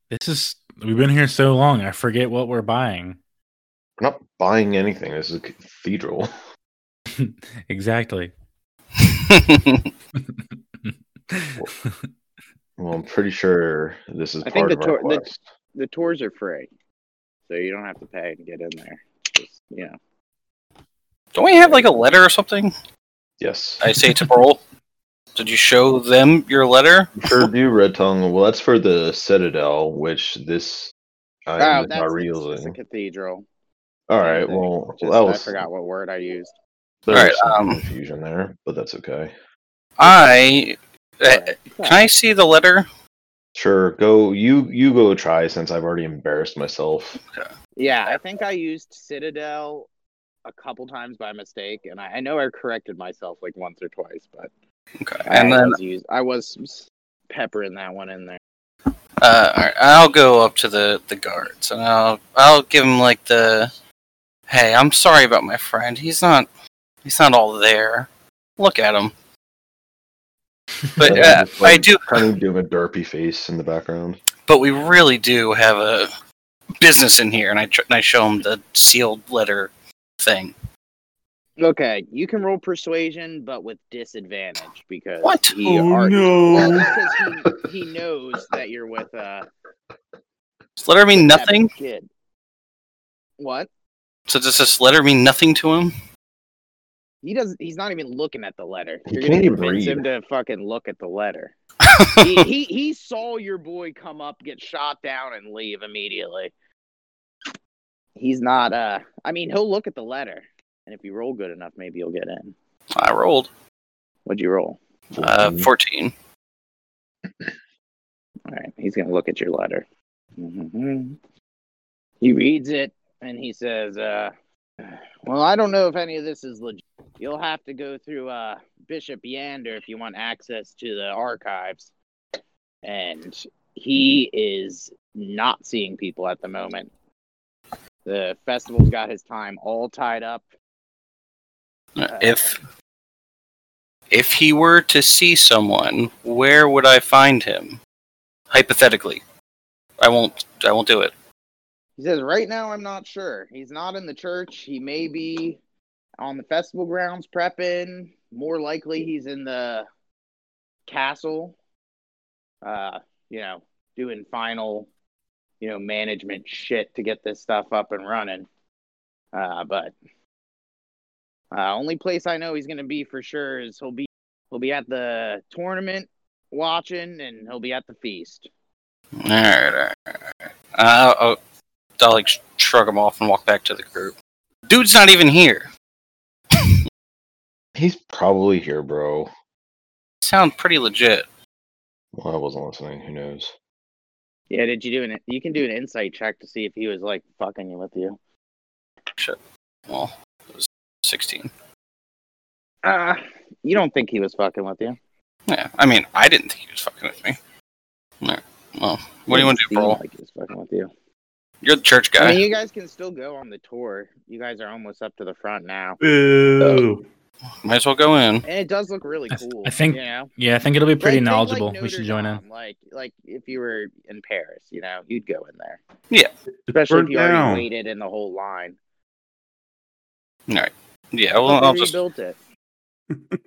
This is we've been here so long. I forget what we're buying. We're not buying anything. This is a cathedral. <laughs> <laughs> exactly. <laughs> Well, I'm pretty sure this is I think part the of our tour- the- quest. the tours are free, so you don't have to pay to get in there. Just, you know. Don't we have like a letter or something? Yes. I say to Pearl. Did you show them your letter? sure do, Red Tongue. Well, that's for the Citadel, which this I Oh, am that's not it's, it's a cathedral. All right. Well, Just, that was I forgot what word I used. there was Alright, some um, confusion there, but that's okay. I uh, can I see the letter? Sure, go. You you go try since I've already embarrassed myself. Yeah, I think I used Citadel a couple times by mistake, and I, I know I corrected myself like once or twice, but Okay, I and then was used, I was peppering that one in there. uh, all right, I'll go up to the the guards and I'll I'll give him like the, hey, I'm sorry about my friend. He's not he's not all there. Look at him. <laughs> But uh, I do. kind of doing a derpy face in the background. But we really do have a business in here, and I tr- and I show him the sealed letter thing. Okay, you can roll persuasion, but with disadvantage because What? he Oh, ar- no. Well, because he, he knows that you're with uh Does letter mean nothing? kid. What? So does this letter mean nothing to him? He doesn't. He's not even looking at the letter. He You're can't gonna even convince read. him to fucking look at the letter. <laughs> he, he he saw your boy come up, get shot down, and leave immediately. He's not. Uh, I mean, he'll look at the letter, and if you roll good enough, maybe you'll get in. I rolled What'd you roll? uh, fourteen. All right, he's gonna look at your letter. hmm He reads it and he says, uh, "Well, I don't know if any of this is legit. You'll have to go through uh, Bishop Yander if you want access to the archives." And he is not seeing people at the moment. The festival's got his time all tied up. Uh, If if he were to see someone, where would I find him? Hypothetically, I won't. I won't do it. He says, right now, I'm not sure. He's not in the church. He may be on the festival grounds prepping. More likely, he's in the castle, uh, you know, doing final, you know, management shit to get this stuff up and running. Uh, but uh, only place I know he's going to be for sure is he'll be he'll be at the tournament watching, and he'll be at the feast. All right, all right, all right. Uh, I'll, I'll like shrug him off and walk back to the group. Dude's not even here. <laughs> He's probably here, bro. Sound pretty legit. Well, I wasn't listening. Who knows? Yeah, did you do an? You can do an insight check to see if he was like fucking with you. Shit. Well, it was sixteen. Uh, you don't think he was fucking with you? Yeah, I mean, I didn't think he was fucking with me. All right. Well, what do you want to do, Seemed bro? Like he was fucking with you. You're the church guy. I guy. mean, you guys can still go on the tour. You guys are almost up to the front now, Boo. Might as well go in. and it does look really cool. I think- you know, Yeah, I think it'll be pretty Like, think like knowledgeable. we should join in. Like, like if you were in Paris, you know, you'd go in there. Yeah. especially if Burnt you already waited in the whole line. All right. Yeah, well, I'll just rebuilt it. <laughs>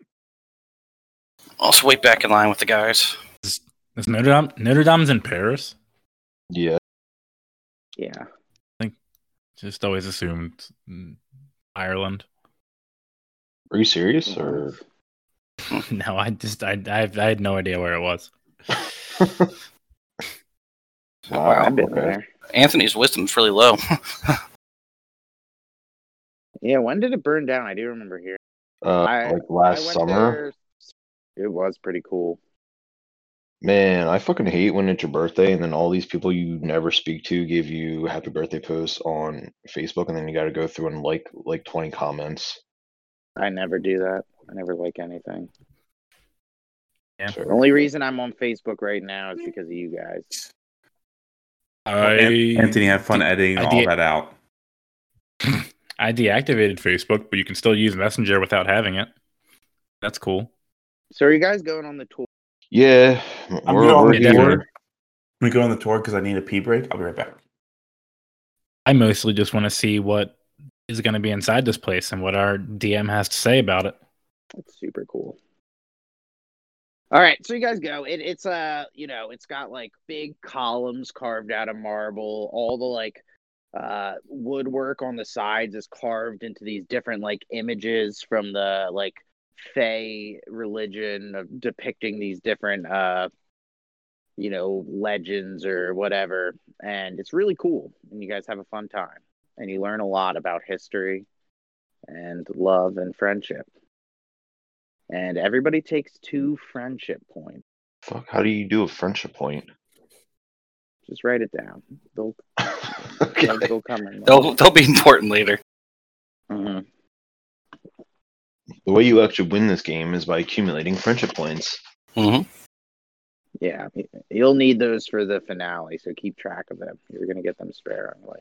also wait back in line with the guys. Is Notre Dame Notre Dame's in Paris? Yeah. Yeah, I think Just always assumed Ireland. Are you serious or? <laughs> no, I just I, I I had no idea where it was. <laughs> Wow. I've been okay. there. Anthony's wisdom's really low. <laughs> Yeah, when did it burn down? I do remember here. Uh, I- like last summer. there. It was pretty cool. Man, I fucking hate when it's your birthday and then all these people you never speak to give you happy birthday posts on Facebook and then you got to go through and like like 20 comments. I never do that. I never like anything. Yeah. The only reason I'm on Facebook right now is because of you guys. I Anthony, have fun editing I all did- that out. <laughs> I deactivated Facebook, but you can still use Messenger without having it. That's cool. So are you guys going on the tour? Yeah, I'm we're, good on we're the here. tour. Let me go on the tour because I need a pee break. I'll be right back. I mostly just want to see what is going to be inside this place and what our DM has to say about it. That's super cool. All right, so you guys go. It, it's uh, you know, it's got like big columns carved out of marble. All the like uh woodwork on the sides is carved into these different like images from the like Fey religion of depicting these different uh you know legends or whatever and it's really cool and you guys have a fun time and you learn a lot about history and love and friendship and everybody takes two friendship points. Fuck, how do you do a friendship point? Just write it down. They'll <laughs> okay. they'll, they'll come in. They'll they'll be important later. Mhm. The way you actually win this game is by accumulating friendship points. hmm Yeah, you'll need those for the finale, so keep track of them. You're gonna get them sparingly.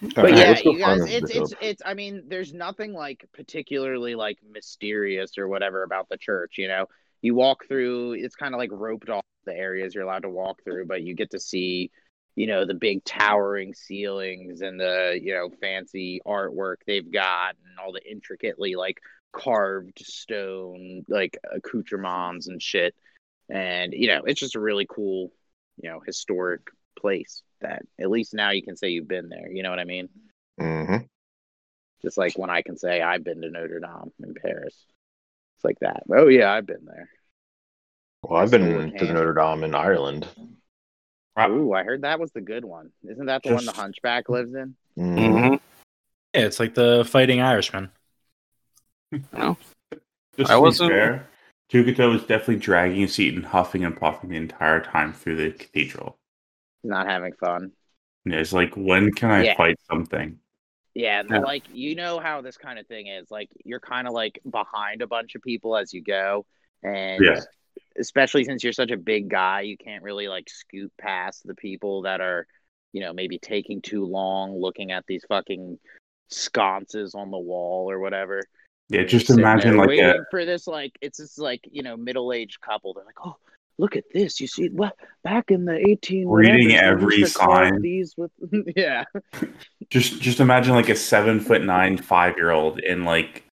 But Alright, yeah, you guys, it's it's up. it's. I mean, there's nothing like particularly like mysterious or whatever about the church. You know, you walk through. It's kind of like roped off the areas you're allowed to walk through, but you get to see, you know, the big towering ceilings and the you know fancy artwork they've got and all the intricately like carved stone like accoutrements and shit. And you know, it's just a really cool, you know, historic place that at least now you can say you've been there. You know what I mean? hmm Just like when I can say I've been to Notre Dame in Paris. It's like that. Oh yeah, I've been there. Well, I've Still been to. Notre Dame in Ireland. Ooh, I heard that was the good one. Isn't that the one the Hunchback lives in? Mhm. hmm Yeah, it's like the Fighting Irishman. Just I to wasn't- fair, Tukato was definitely dragging his seat and huffing and puffing the entire time through the cathedral. Not having fun. Yeah, it's like, when can I Yeah. fight something? Yeah, Yeah. like you know how this kind of thing is. Like you're kind of like behind a bunch of people as you go, and Yeah. especially since you're such a big guy, you can't really like scoot past the people that are, you know, maybe taking too long looking at these fucking sconces on the wall or whatever. Yeah, just imagine like waiting a for this like it's just like you know middle aged couple. They're like, oh, look at this. You see, what back in the eighteen Reading whatevers, they every used to carve sign. These with <laughs> yeah, just just imagine like a seven foot nine five year old in like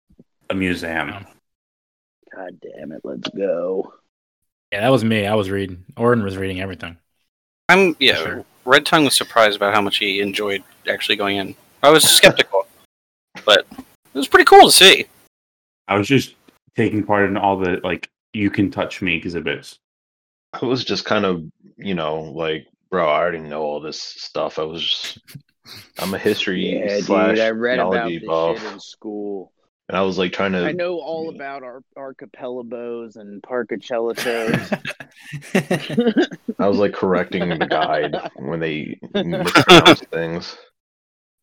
a museum. God damn it, let's go. Yeah, that was me. I was reading. Orin was reading everything. I'm yeah. Sure. Red Tongue was surprised about how much he enjoyed actually going in. I was skeptical, but it was pretty cool to see. I was just taking part in all the like you can touch me exhibits. I was just kind of, you know, like, bro, I already know all this stuff. I was just, I'm a history Yeah, dude, slash I read about theology this buff, shit in school. and I was like trying to. I know all about our archipelagos and parcacellitos. <laughs> I was like correcting the guide when they mispronounced <laughs> things.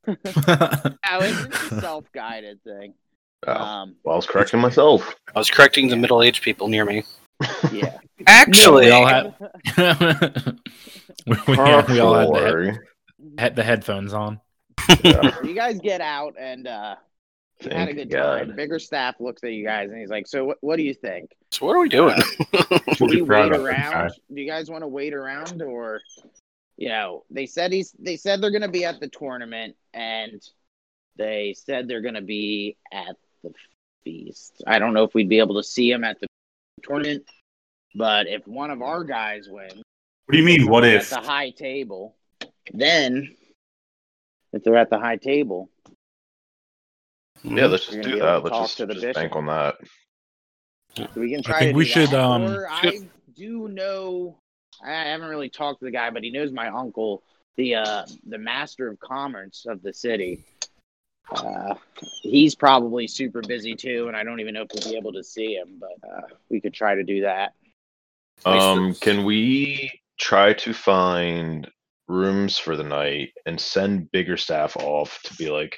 oh, it's a self-guided thing. Oh, Um, well, I was correcting myself. I was correcting the middle-aged people near me. yeah. Actually, we all <laughs> had we, <laughs> we- yeah, we all had the, head, had the headphones on. Yeah. you guys get out and uh, you had a good God. time. Bigger staff looks at you guys and he's like, "So what? What do you think? so what are we doing? <laughs> Should We'll be we wait of that guy. around? Do you guys want to wait around, or you know, they said he's they said they're going to be at the tournament, and they said they're going to be at the feast. I don't know if we'd be able to see him at the tournament, but if one of our guys wins What do you mean? What if at if? the high table, then if they're at the high table, Yeah, let's just do that. Let's just, to the just bank on that. So we can try I think to we should, that. um, Or I do know I haven't really talked to the guy, but he knows my uncle, the uh the master of commerce of the city. Uh he's probably super busy too, and I don't even know if we'll be able to see him, but uh we could try to do that. Um, can we try to find rooms for the night and send bigger staff off to be like,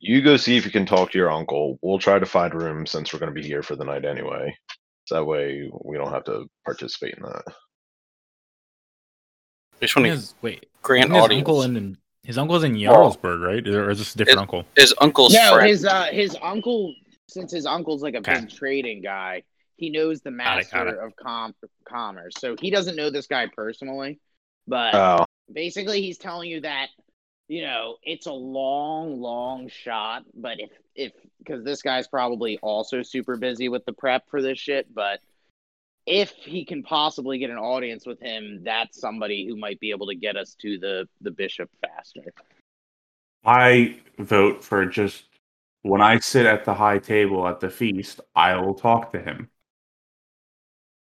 you go see if you can talk to your uncle. We'll try to find rooms since we're going to be here for the night anyway. So that way we don't have to participate in that. I just want to wait, grant his audience. uncle in his uncle's in Jarlsberg, right? Or is this a different It- uncle? his uncle's No, friend. his uh, his uncle, since his uncle's like a Okay. big trading guy, he knows the Got it, got master of com- commerce. So he doesn't know this guy personally, but Oh, basically he's telling you that you know it's a long, long shot. But if if because this guy's probably also super busy with the prep for this shit, but if he can possibly get an audience with him, that's somebody who might be able to get us to the the bishop faster. I vote for just when I sit at the high table at the feast, I will talk to him.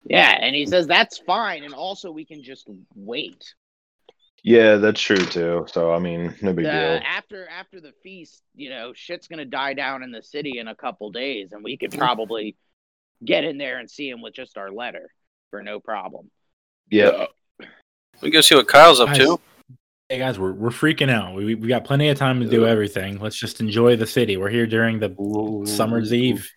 Yeah, and he says that's fine, and also we can just wait. yeah, that's true too. So I mean, no big The- deal. after after the feast, you know, shit's gonna die down in the city in a couple days, and we could mm. probably get in there and see him with just our letter for no problem. Yeah, uh, We go see what Kyle's up Guys, to. Hey guys, we're we're freaking out. We we got plenty of time to do everything. Let's just enjoy the city. We're here during the Summer's Eve.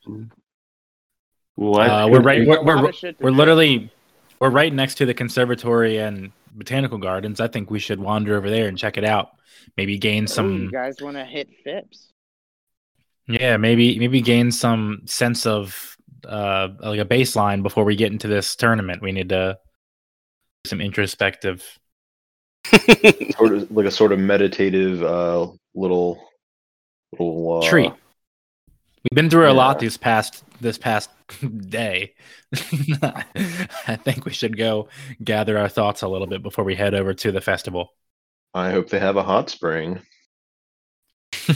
What? Uh, we're right. We're, we're, of shit to we're literally we're right next to the conservatory and botanical gardens. I think we should wander over there and check it out. Maybe gain Ooh, you some. guys want to hit Phipps? Yeah, maybe maybe gain some sense of uh like a baseline before we get into this tournament. We need to some introspective. <laughs> sort of like a sort of meditative uh little little uh, Treat. We've been through a lot these past this past <laughs> day. <laughs> I think we should go gather our thoughts a little bit before we head over to the festival. I hope they have a hot spring. <laughs>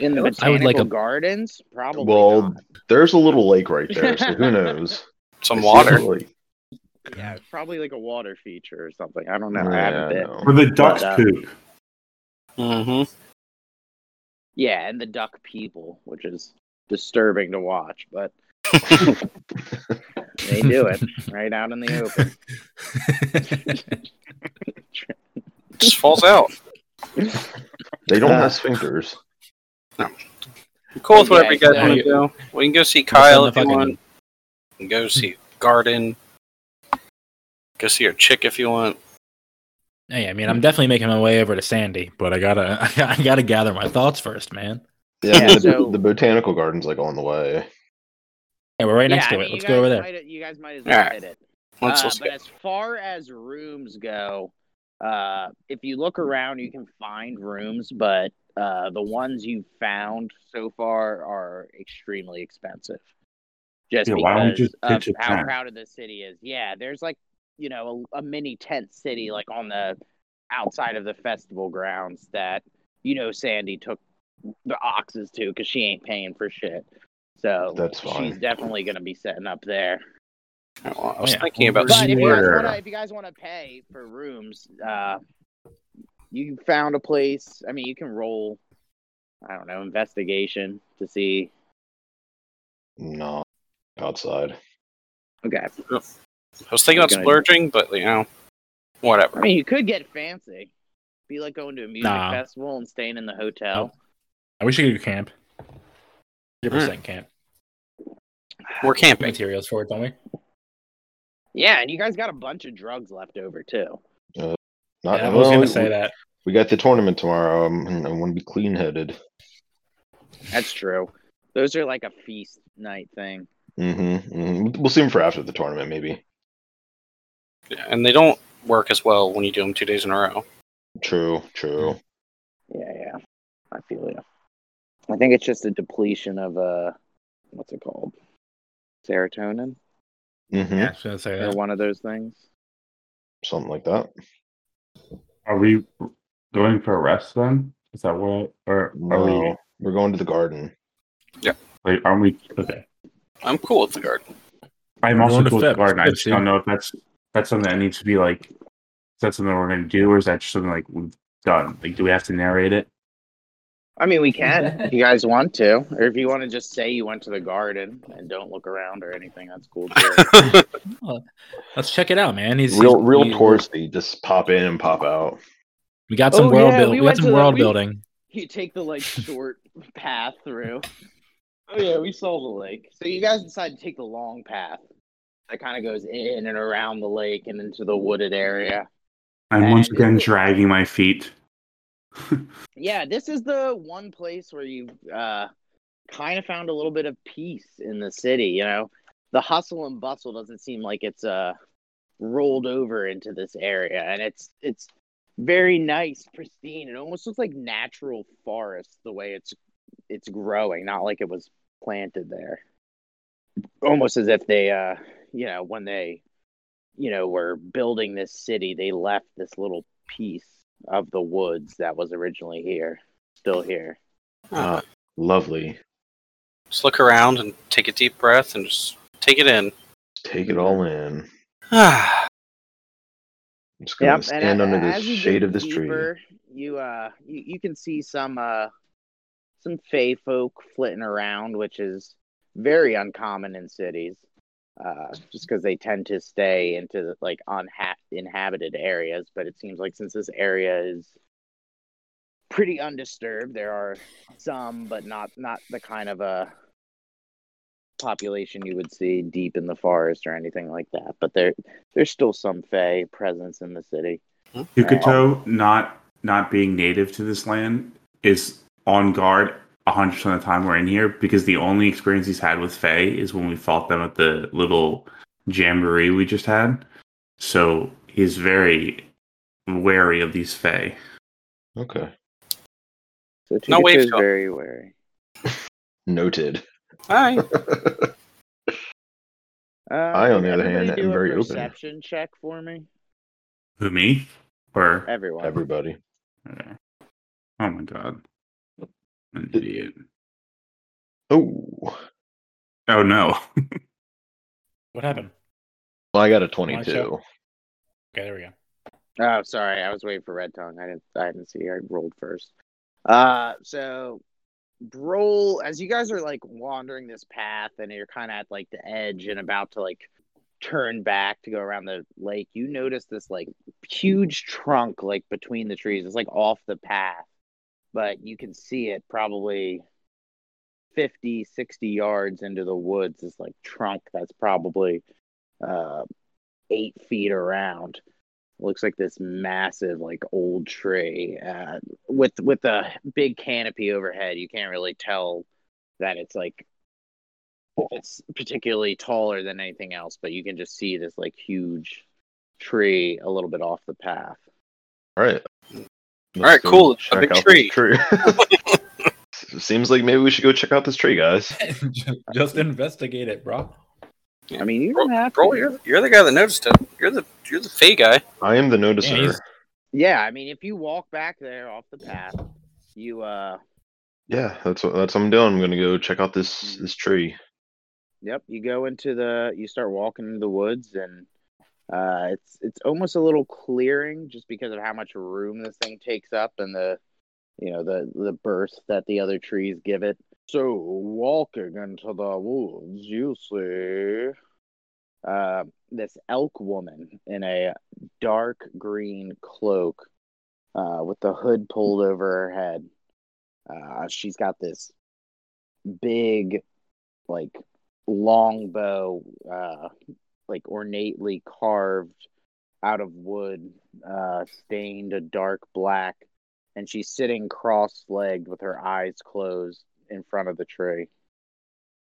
In the I would botanical like a- gardens? Probably Well, not. there's a little lake right there, so who knows? Some water. Yeah, it's probably like a water feature or something. I don't know. I Yeah, haven't been. no. For the ducks But, uh, poop. Mm-hmm. Yeah, and the duck people, which is disturbing to watch, but <laughs> they do it right out in the open. <laughs> Just falls out. They don't have sphincters. I'm cool with Yeah, whatever you guys want to do. We can go see Kyle if the you fucking- want. We can go see Garden. Go see your chick if you want. Hey, I mean, I'm definitely making my way over to Sandy, but I gotta, <laughs> I gotta gather my thoughts first, man. Yeah, Yeah, the, so- the botanical garden's like on the way. Hey, we're right next Yeah, to I it. Let's go over there. might- you guys might as well Alright. hit it. Let's, Uh, let's but go. as far as rooms go, uh, if you look around, you can find rooms, but uh, the ones you've found so far are extremely expensive. Just Yeah, why don't we because just of pitch a how tent? crowded the city is. Yeah, there's like you know a, a mini tent city like on the outside of the festival grounds that you know Sandy took the oxes too, because she ain't paying for shit. So That's she's fine. definitely going to be setting up there. Well, I was yeah. thinking about. But if you guys want to, if you guys want to pay for rooms, uh, you found a place. I mean, you can roll. I don't know investigation to see. No, outside. Okay, I was thinking about Gonna- splurging, but you know, whatever. I whatever. mean, you could get fancy. Be like going to a music Nah. festival and staying in the hotel. I wish you could camp. 100% camp. We're camping. Materials for it, don't we? Yeah, and you guys got a bunch of drugs left over too. Not, Yeah, I was well, gonna we- say that. We got the tournament tomorrow. um, and I want to be clean headed. That's true. Those are like a feast night thing. hmm hmm We'll see them for after the tournament, maybe. Yeah, and they don't work as well when you do them two days in a row. True, true. Yeah, yeah. I feel you. I think it's just a depletion of uh, what's it called? Serotonin. hmm Yeah, I was gonna say or that. one of those things. Something like that. Are we going for a rest then? Is that what? Or are we? we're going to the garden. Like, aren't we? Okay. I'm cool with the garden. I'm We're also cool with the Phipps. garden. I just don't know if that's that's something that needs to be like. Is that something we're going to do, or is that just something like we've done? Like, do we have to narrate it? I mean, we can <laughs> if you guys want to, or if you want to just say you went to the garden and don't look around or anything. That's cool too. <laughs> <laughs> Well, let's check it out, man. He's real, he's- real we- touristy. Just pop in and pop out. We got some Oh, world yeah, build. we We, got to some the- world we- building. you take the like short path through. Oh yeah, we saw the lake. So you guys decide to take the long path that kind of goes in and around the lake and into the wooded area. I'm once again dragging my feet. Yeah, this is the one place where you've uh, kind of found a little bit of peace in the city. You know, the hustle and bustle doesn't seem like it's uh, rolled over into this area, and it's it's very nice, pristine. It almost looks like natural forest the way it's it's growing, not like it was planted there. Almost as if they, uh, you know, when they, you know, were building this city, they left this little piece of the woods that was originally here, still here. Ah, lovely. Just look around and take a deep breath and just take it in. Take it all in. Ah, <sighs> I'm just gonna Yep, stand a- under the shade of this tree. You uh, you, you can see some uh, some fey folk flitting around, which is very uncommon in cities. Uh, just because they tend to stay into like unha- inhabited areas, but it seems like since this area is pretty undisturbed, there are some, but not not the kind of a population you would see deep in the forest or anything like that. But there there's still some fey presence in the city. Tukato, um, not not being native to this land, is on guard 100% of the time we're in here because the only experience he's had with Fae is when we fought them at the little jamboree we just had. So he's very wary of these Fae. Okay. So No wave is shot. very wary. <laughs> Noted. hi. Uh, <laughs> I, on the other hand, do am a very open. perception check for me. Who, me? Or. Everyone. Everybody. Okay. Oh my god. An idiot. Oh, Oh no. <laughs> What happened? Well, I got a 22. Okay, there we go. Oh, sorry, I was waiting for Red Tongue. I didn't. I didn't see. I rolled first. Uh, so roll as you guys are like wandering this path, and you're kind of at like the edge and about to like turn back to go around the lake. You notice this like huge trunk like between the trees. It's like off the path, but you can see it probably 50, 60 yards into the woods. This like trunk that's probably uh eight feet around looks like this massive like old tree uh, with with a big canopy overhead you can't really tell that it's like if it's particularly taller than anything else but you can just see this like huge tree a little bit off the path All right. All right, cool. A big tree. this tree. <laughs> Seems like maybe we should go check out this tree, guys. <laughs> Just investigate it, bro. I mean you don't have to Roll, you're, you're the guy that noticed it. You're the you're the Fey guy. I am the noticer. he's- yeah i mean if you walk back there off the path you uh Yeah, that's what that's what I'm doing. I'm gonna go check out this this tree. Yep, you go into the you start walking into the woods and uh it's it's almost a little clearing just because of how much room this thing takes up and the you know the the berth that the other trees give it. So walking into the woods, you see uh, this elk woman in a dark green cloak uh, with the hood pulled over her head. Uh, she's got this big, like long bow, uh, like ornately carved out of wood, uh, stained a dark black, and she's sitting cross-legged with her eyes closed in front of the tree,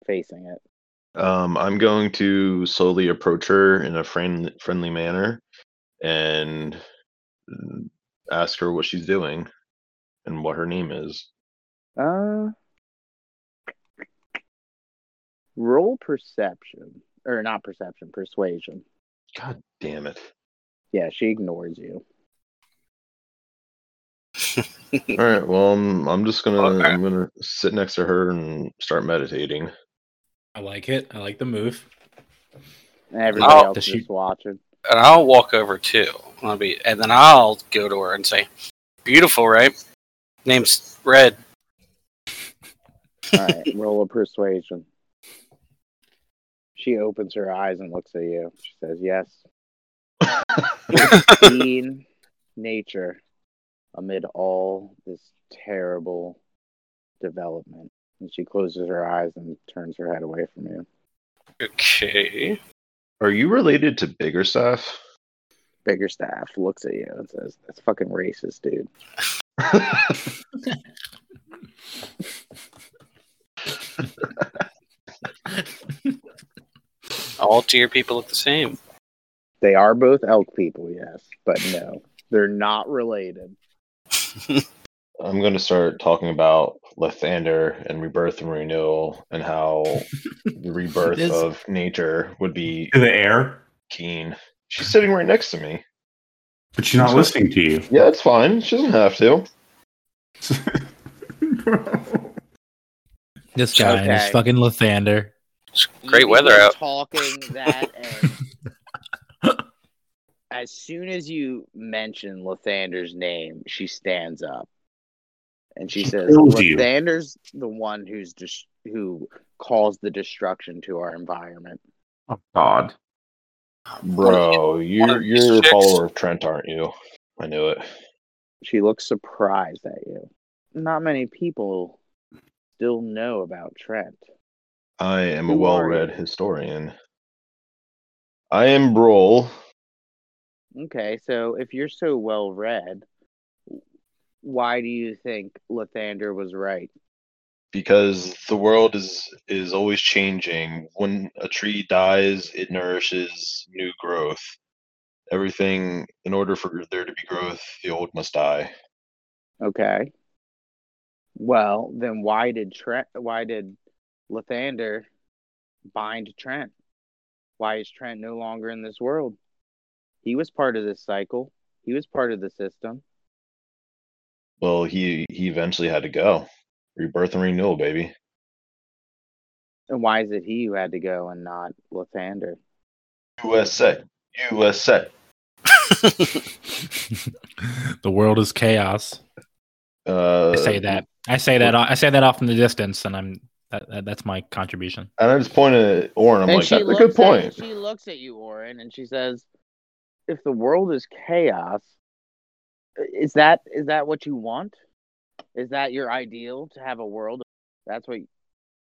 facing it. Um, I'm going to slowly approach her in a friend friendly manner and mm, ask her what she's doing and what her name is. Uh, roll perception, or not perception, persuasion. God damn it! Yeah, she ignores you. All right, well, I'm, I'm just gonna Okay. I'm gonna sit next to her and start meditating. I like it. I like the move. And everybody Oh, else does is she- watching. And I'll walk over too. I'll be, and then I'll go to her and say, "Beautiful, right? Name's Red. All right, <laughs> roll a persuasion. She opens her eyes and looks at you. She says, "Yes." <laughs> Pristine nature amid all this terrible development. And she closes her eyes and turns her head away from you. Okay. Are you related to bigger stuff? Bigger staff looks at you and says, That's fucking racist, dude. <laughs> All deer people look the same. They are both elk people, yes, but no, they're not related. I'm going to start talking about Lathander and rebirth and renewal and how the rebirth This- of nature would be To the air, keen. She's sitting right next to me. but she's not listening to you. <laughs> Yeah, it's fine. She doesn't have to. This guy and his Okay. fucking Lathander. It's great You weather out. Talking that, and <laughs> as soon as you mention Lathander's name, she stands up and she She says, kills you. The one who's just who caused the destruction to our environment." oh God. Bro, you're you're a follower of Trent, aren't you? I knew it. She looks surprised at you. Not many people still know about Trent. I am a Who are well-read historian. I am Brol. Okay, so if you're so well read, why do you think Lathander was right? because the world is is always changing when a tree dies it nourishes new growth everything in order for there to be growth the old must die Okay. Well, then why did Trent? Why did Lathander bind Trent? Why is Trent no longer in this world? He was part of this cycle. He was part of the system. well he he eventually had to go rebirth and renewal baby And why is it he who had to go and not Lathander? usa usa <laughs> the world is chaos. uh I say that. I say that. I say that off in the distance, and I'm that, that, that's my contribution. and i just pointed at Orin. i'm and like that's a looks good at- point she looks at you, Orin, and she says, "If the world is chaos, is that is that what you want? Is that your ideal to have a world? That's what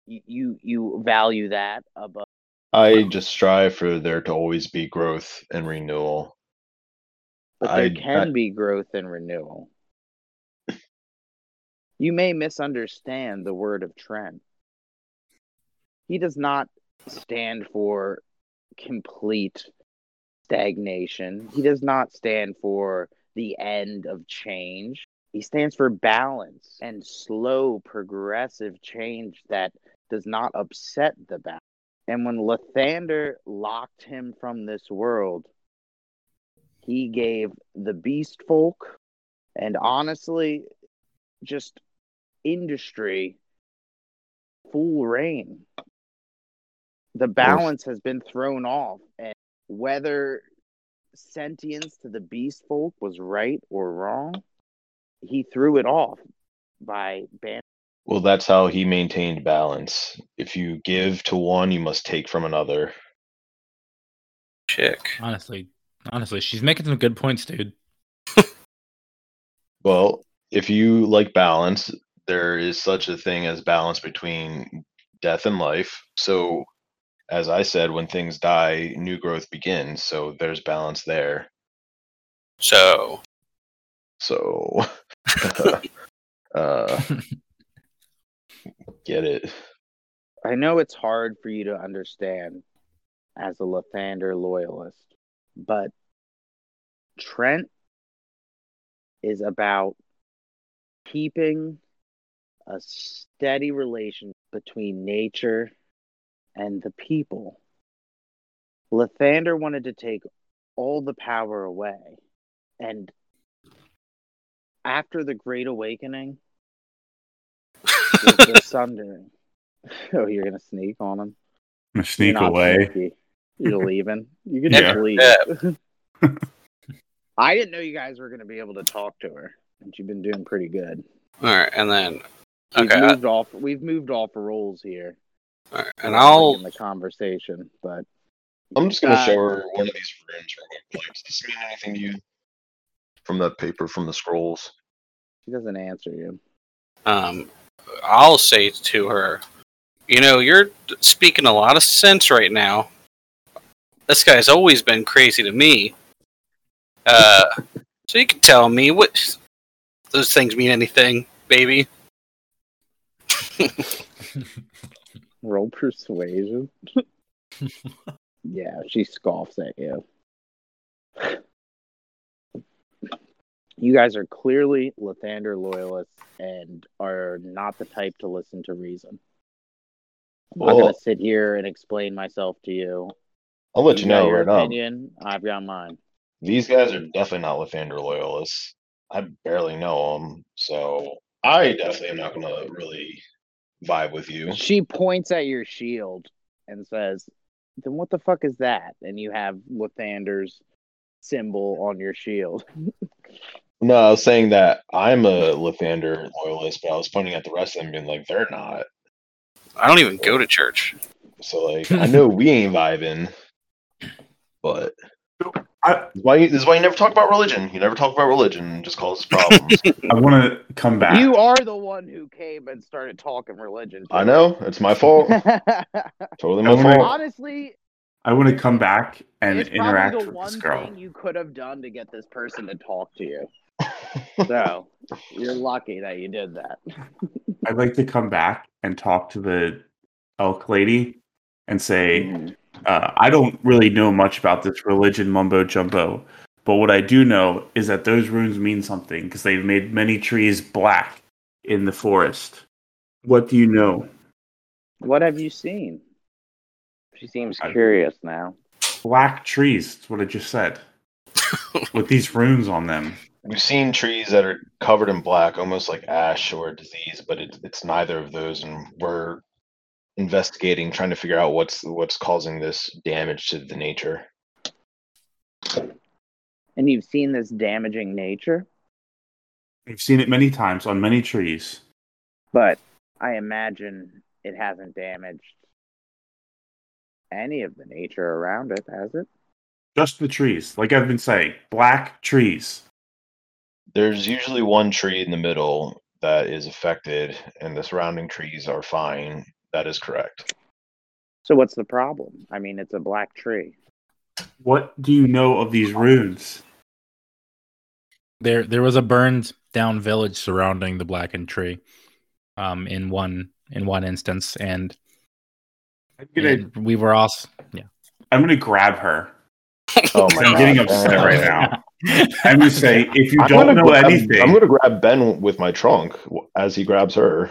you you, you value that above." i just strive for there to always be growth and renewal But there I- can I- be growth and renewal. You may misunderstand the word of Trent. He does not stand for complete stagnation. He does not stand for the end of change. He stands for balance and slow, progressive change that does not upset the balance. And when Lathander locked him from this world, he gave the beast folk and honestly just industry full reign the balance has been thrown off and whether sentience to the beast folk was right or wrong he threw it off by ban well that's how he maintained balance if you give to one you must take from another Chick. Honestly, honestly, she's making some good points, dude. <laughs> Well, if you like balance, there is such a thing as balance between death and life. So, as I said, when things die, new growth begins. So, there's balance there. So, So, <laughs> <laughs> uh, get it. i know it's hard for you to understand as a lathander loyalist but trent is about keeping a steady relation between nature and the people. Lathander wanted to take all the power away. And after the Great Awakening, with the <laughs> Sundering. <laughs> Oh, you're going to sneak on him? I'm gonna sneak away. sneaky. You're <laughs> leaving. You can Yeah. just leave. Yeah. I didn't know you guys were going to be able to talk to her, and you've been doing pretty good. all right, and then We've Okay, I- moved off. We've moved off roles here. All right, and I'll in the conversation, but I'm just gonna Uh, show her one of these runes real quick. Does this mean anything to you? From that paper, from the scrolls. she doesn't answer you. um, I'll say to her, you know, you're speaking a lot of sense right now. This guy's always been crazy to me. Uh, so you can tell me what those things mean anything, baby. <laughs> <laughs> <laughs> Roll persuasion. <laughs> yeah, she scoffs at you. You guys are clearly Lathander loyalists and are not the type to listen to reason. I'm not Well- going to sit here and explain myself to you. I'll let you, got know your right now. opinion. I've got mine. These guys are definitely not Lathander loyalists. I barely know them, so I definitely am not gonna really vibe with you. She points at your shield and says, "Then what the fuck is that?" And you have Lathander's symbol on your shield. <laughs> No, I was saying that I'm a Lathander loyalist, but I was pointing at the rest of them, being like, they're not. I don't even go to church. So like, I know we ain't vibing, but I, this is why you, this is why you never talk about religion. You never talk about religion. It just causes problems. <laughs> I want to come back. You are the one who came and started talking religion. I know it's my fault. <laughs> Totally my fault. Honestly, I want to come back and it's interact probably the with one this girl. thing you could have done to get this person to talk to you. <laughs> So you're lucky that you did that. I'd like to come back and talk to the elk lady and say, Mhm. uh, I don't really know much about this religion mumbo jumbo, but what I do know is that those runes mean something because they've made many trees black in the forest. What do you know? What have you seen? She seems I- curious now. Black trees. That's what I just said. <laughs> With these runes on them. We've seen trees that are covered in black, almost like ash or disease, but it, it's neither of those, and we're investigating, trying to figure out what's what's causing this damage to the nature. And you've seen this damaging nature, We've seen it many times on many trees. but I imagine it hasn't damaged any of the nature around it, has it? Just the trees. Like I've been saying, black trees. There's usually one tree in the middle that is affected, and the surrounding trees are fine. That is correct. So what's the problem? I mean, it's a black tree. What do you know of these runes? There, there was a burned down village surrounding the blackened tree, um, in one in one instance, and, I'm gonna, and we were also yeah. I'm gonna grab her. <laughs> Oh I'm getting upset right now. <laughs> I'm gonna say, if you I'm don't know grab- anything, I'm gonna grab Ben with my trunk as he grabs her.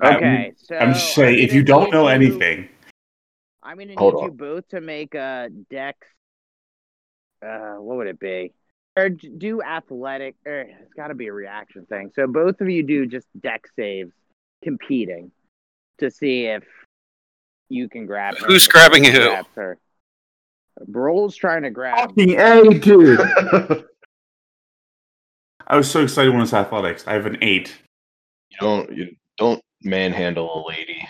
I'm- Okay, so I'm just saying, I'm if you don't know you- anything, I'm gonna need Hold you both to make a dex. Uh, what would it be? Or do athletic. Or it's got to be a reaction thing. So both of you do just dex saves, competing, to see if you can grab her. Who's grabbing who? grabs her. Brol's trying to grab. fucking A, dude. <laughs> I was so excited when it's athletics. I have an eight. You don't you don't manhandle a lady.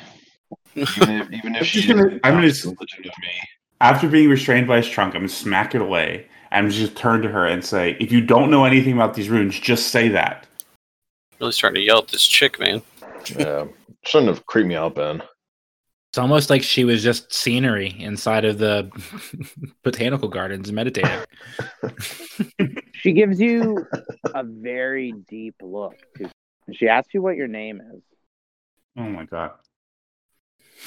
Even if, even <laughs> I'm if she just gonna- I'm gonna is religion of me. After being restrained by his trunk, I'm gonna smack it away. I'm just turn to her and say, if you don't know anything about these runes, just say that. Really starting to yell at this chick, man. Yeah. Shouldn't have creeped me out, Ben. It's almost like she was just scenery inside of the <laughs> botanical gardens meditating. <laughs> She gives you a very deep look. too. She asks you what your name is. Oh my god.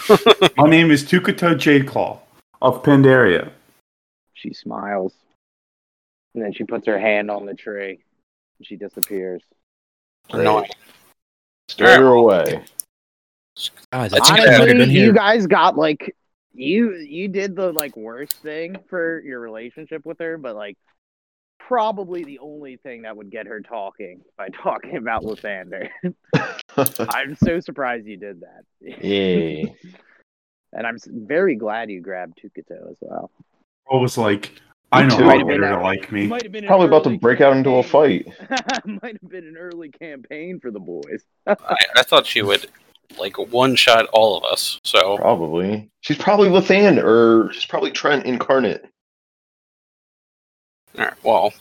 <laughs> My name is Tukato Jadeclaw of Pandaria. She smiles. And then she puts her hand on the tree. And she disappears. Annoying. Stare her away. Guys, That's I think good. I might have been Honestly, you guys got like you you did the like worst thing for your relationship with her, but like probably the only thing that would get her talking by <laughs> talking about Lathander. <laughs> I'm so surprised you did that. yeah. <laughs> And I'm very glad you grabbed Tukato as well. I was like, I know too. how Might have been bitter that- to like me. Might have been Probably about to early break out into a fight. Might have been an early campaign for the boys. I, I thought she would like one shot all of us. So Probably. She's probably Lathan, or she's probably Trent incarnate. All right, well,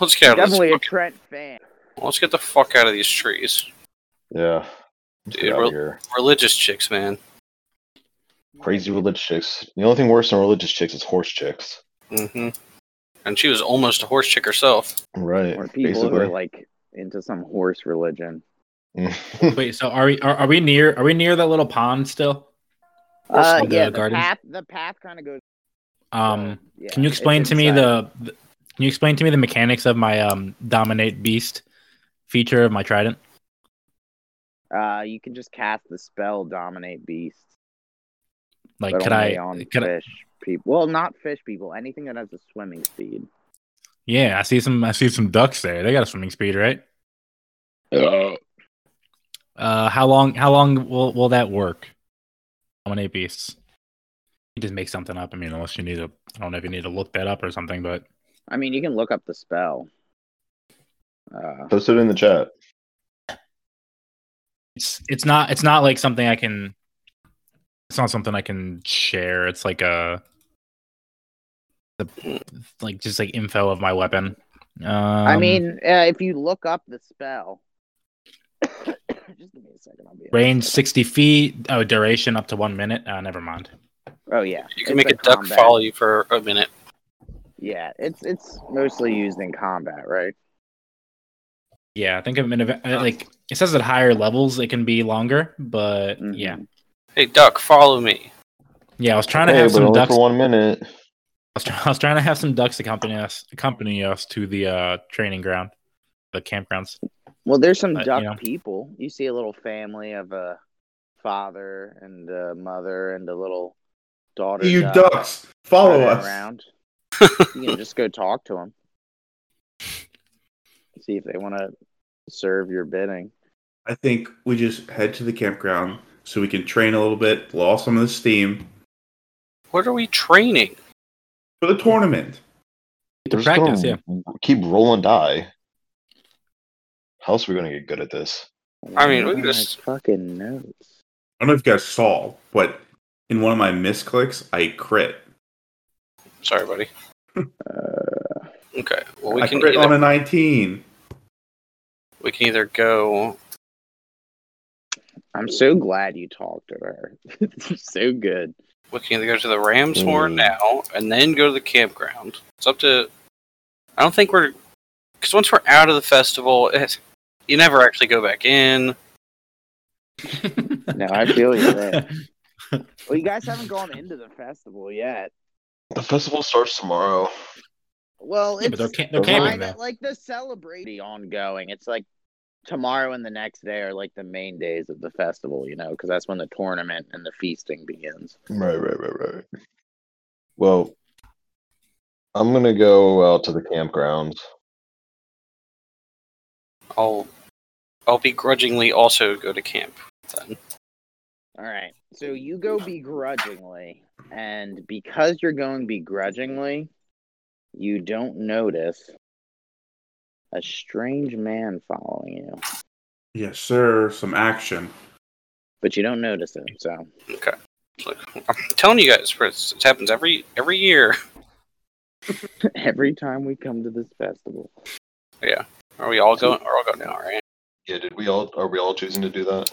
let's get out of this. Definitely a Trent fan. Let's get the fuck out of these trees. Yeah. Let's Dude, get out rel- of here. Religious chicks, man. Crazy religious chicks. The only thing worse than religious chicks is horse chicks. hmm And she was almost a horse chick herself. Right. Or people who are basically. like into some horse religion. <laughs> Wait, so are we are, are we near are we near that little pond still? Uh, of the yeah, the garden? path. The path kind of goes. Um, yeah, can you it's explain to me inside. the, the can you explain to me the mechanics of my um dominate beast feature of my trident? Uh, you can just cast the spell dominate beast. Like, but could I? on Could I? fish people? Well, not fish people. Anything that has a swimming speed. Yeah, I see some. I see some ducks there. They got a swimming speed, right? Uh, how long? How long will will that work? Dominate beasts. You just make something up. I mean, unless you need to. I don't know if you need to look that up or something, but I mean, you can look up the spell. Uh, Post it in the chat. it's it's not it's not like something I can. It's not something I can share. It's like a, the like just like info of my weapon. Um, I mean, uh, if you look up the spell, <coughs> just give me a second. I'll be range sixty feet. Oh, duration up to one minute. Uh, never mind. Oh yeah, You can it's make a a duck follow you for a minute. Yeah, it's it's mostly used in combat, right? Yeah, I think I'm in a, uh, like it says at higher levels it can be longer, but Mhm. yeah, Hey, duck, follow me. yeah. I was trying to Hey, have but some only ducks. for one minute. I was, try- <laughs> I was trying to have some ducks accompany us, accompany us to the uh, training ground, the campgrounds. Well, there's some Uh, duck you know. people. You see a little family of a father and a mother and a little daughter. You duck ducks, follow us. around. You can just go talk to them. See if they want to serve your bidding. I think we just head to the campground so we can train a little bit, blow off some of the steam What are we training? for the tournament. To just practice, gonna Keep rolling die. How else are we gonna get good at this? I mean, we Where are just- my fucking notes. I don't know if you guys saw, but in one of my misclicks, I crit. Sorry, buddy. Uh, Okay. Well, we I can crit on a 19. we can either go. I'm so glad you talked to her. It's <laughs> so good. We can either go to the Ram's Horn Mm. now and then go to the campground. It's up to. I don't think we're because once we're out of the festival, it, you never actually go back in. <laughs> No, I feel you there. <laughs> Well, you guys haven't gone into the festival yet. The festival starts tomorrow. Well, Yeah, it's but they're, ca- they're Those camping kinda though. like the celebration ongoing. It's like tomorrow and the next day are like the main days of the festival, you know, because that's when the tournament and the feasting begins. Right, right, right, right. Well, I'm gonna go out to the campgrounds. I'll I'll begrudgingly also go to camp then. All right. So mm. you go begrudgingly, and because you're going begrudgingly, you don't notice a strange man following you, Yes, sir. Some action. but you don't notice him. So Okay. It's like, I'm telling you guys, Chris, it happens every every year. <laughs> every time we come to this festival, Yeah. Are we all going? Are all going now, right? Yeah, did we all are we all choosing to do that?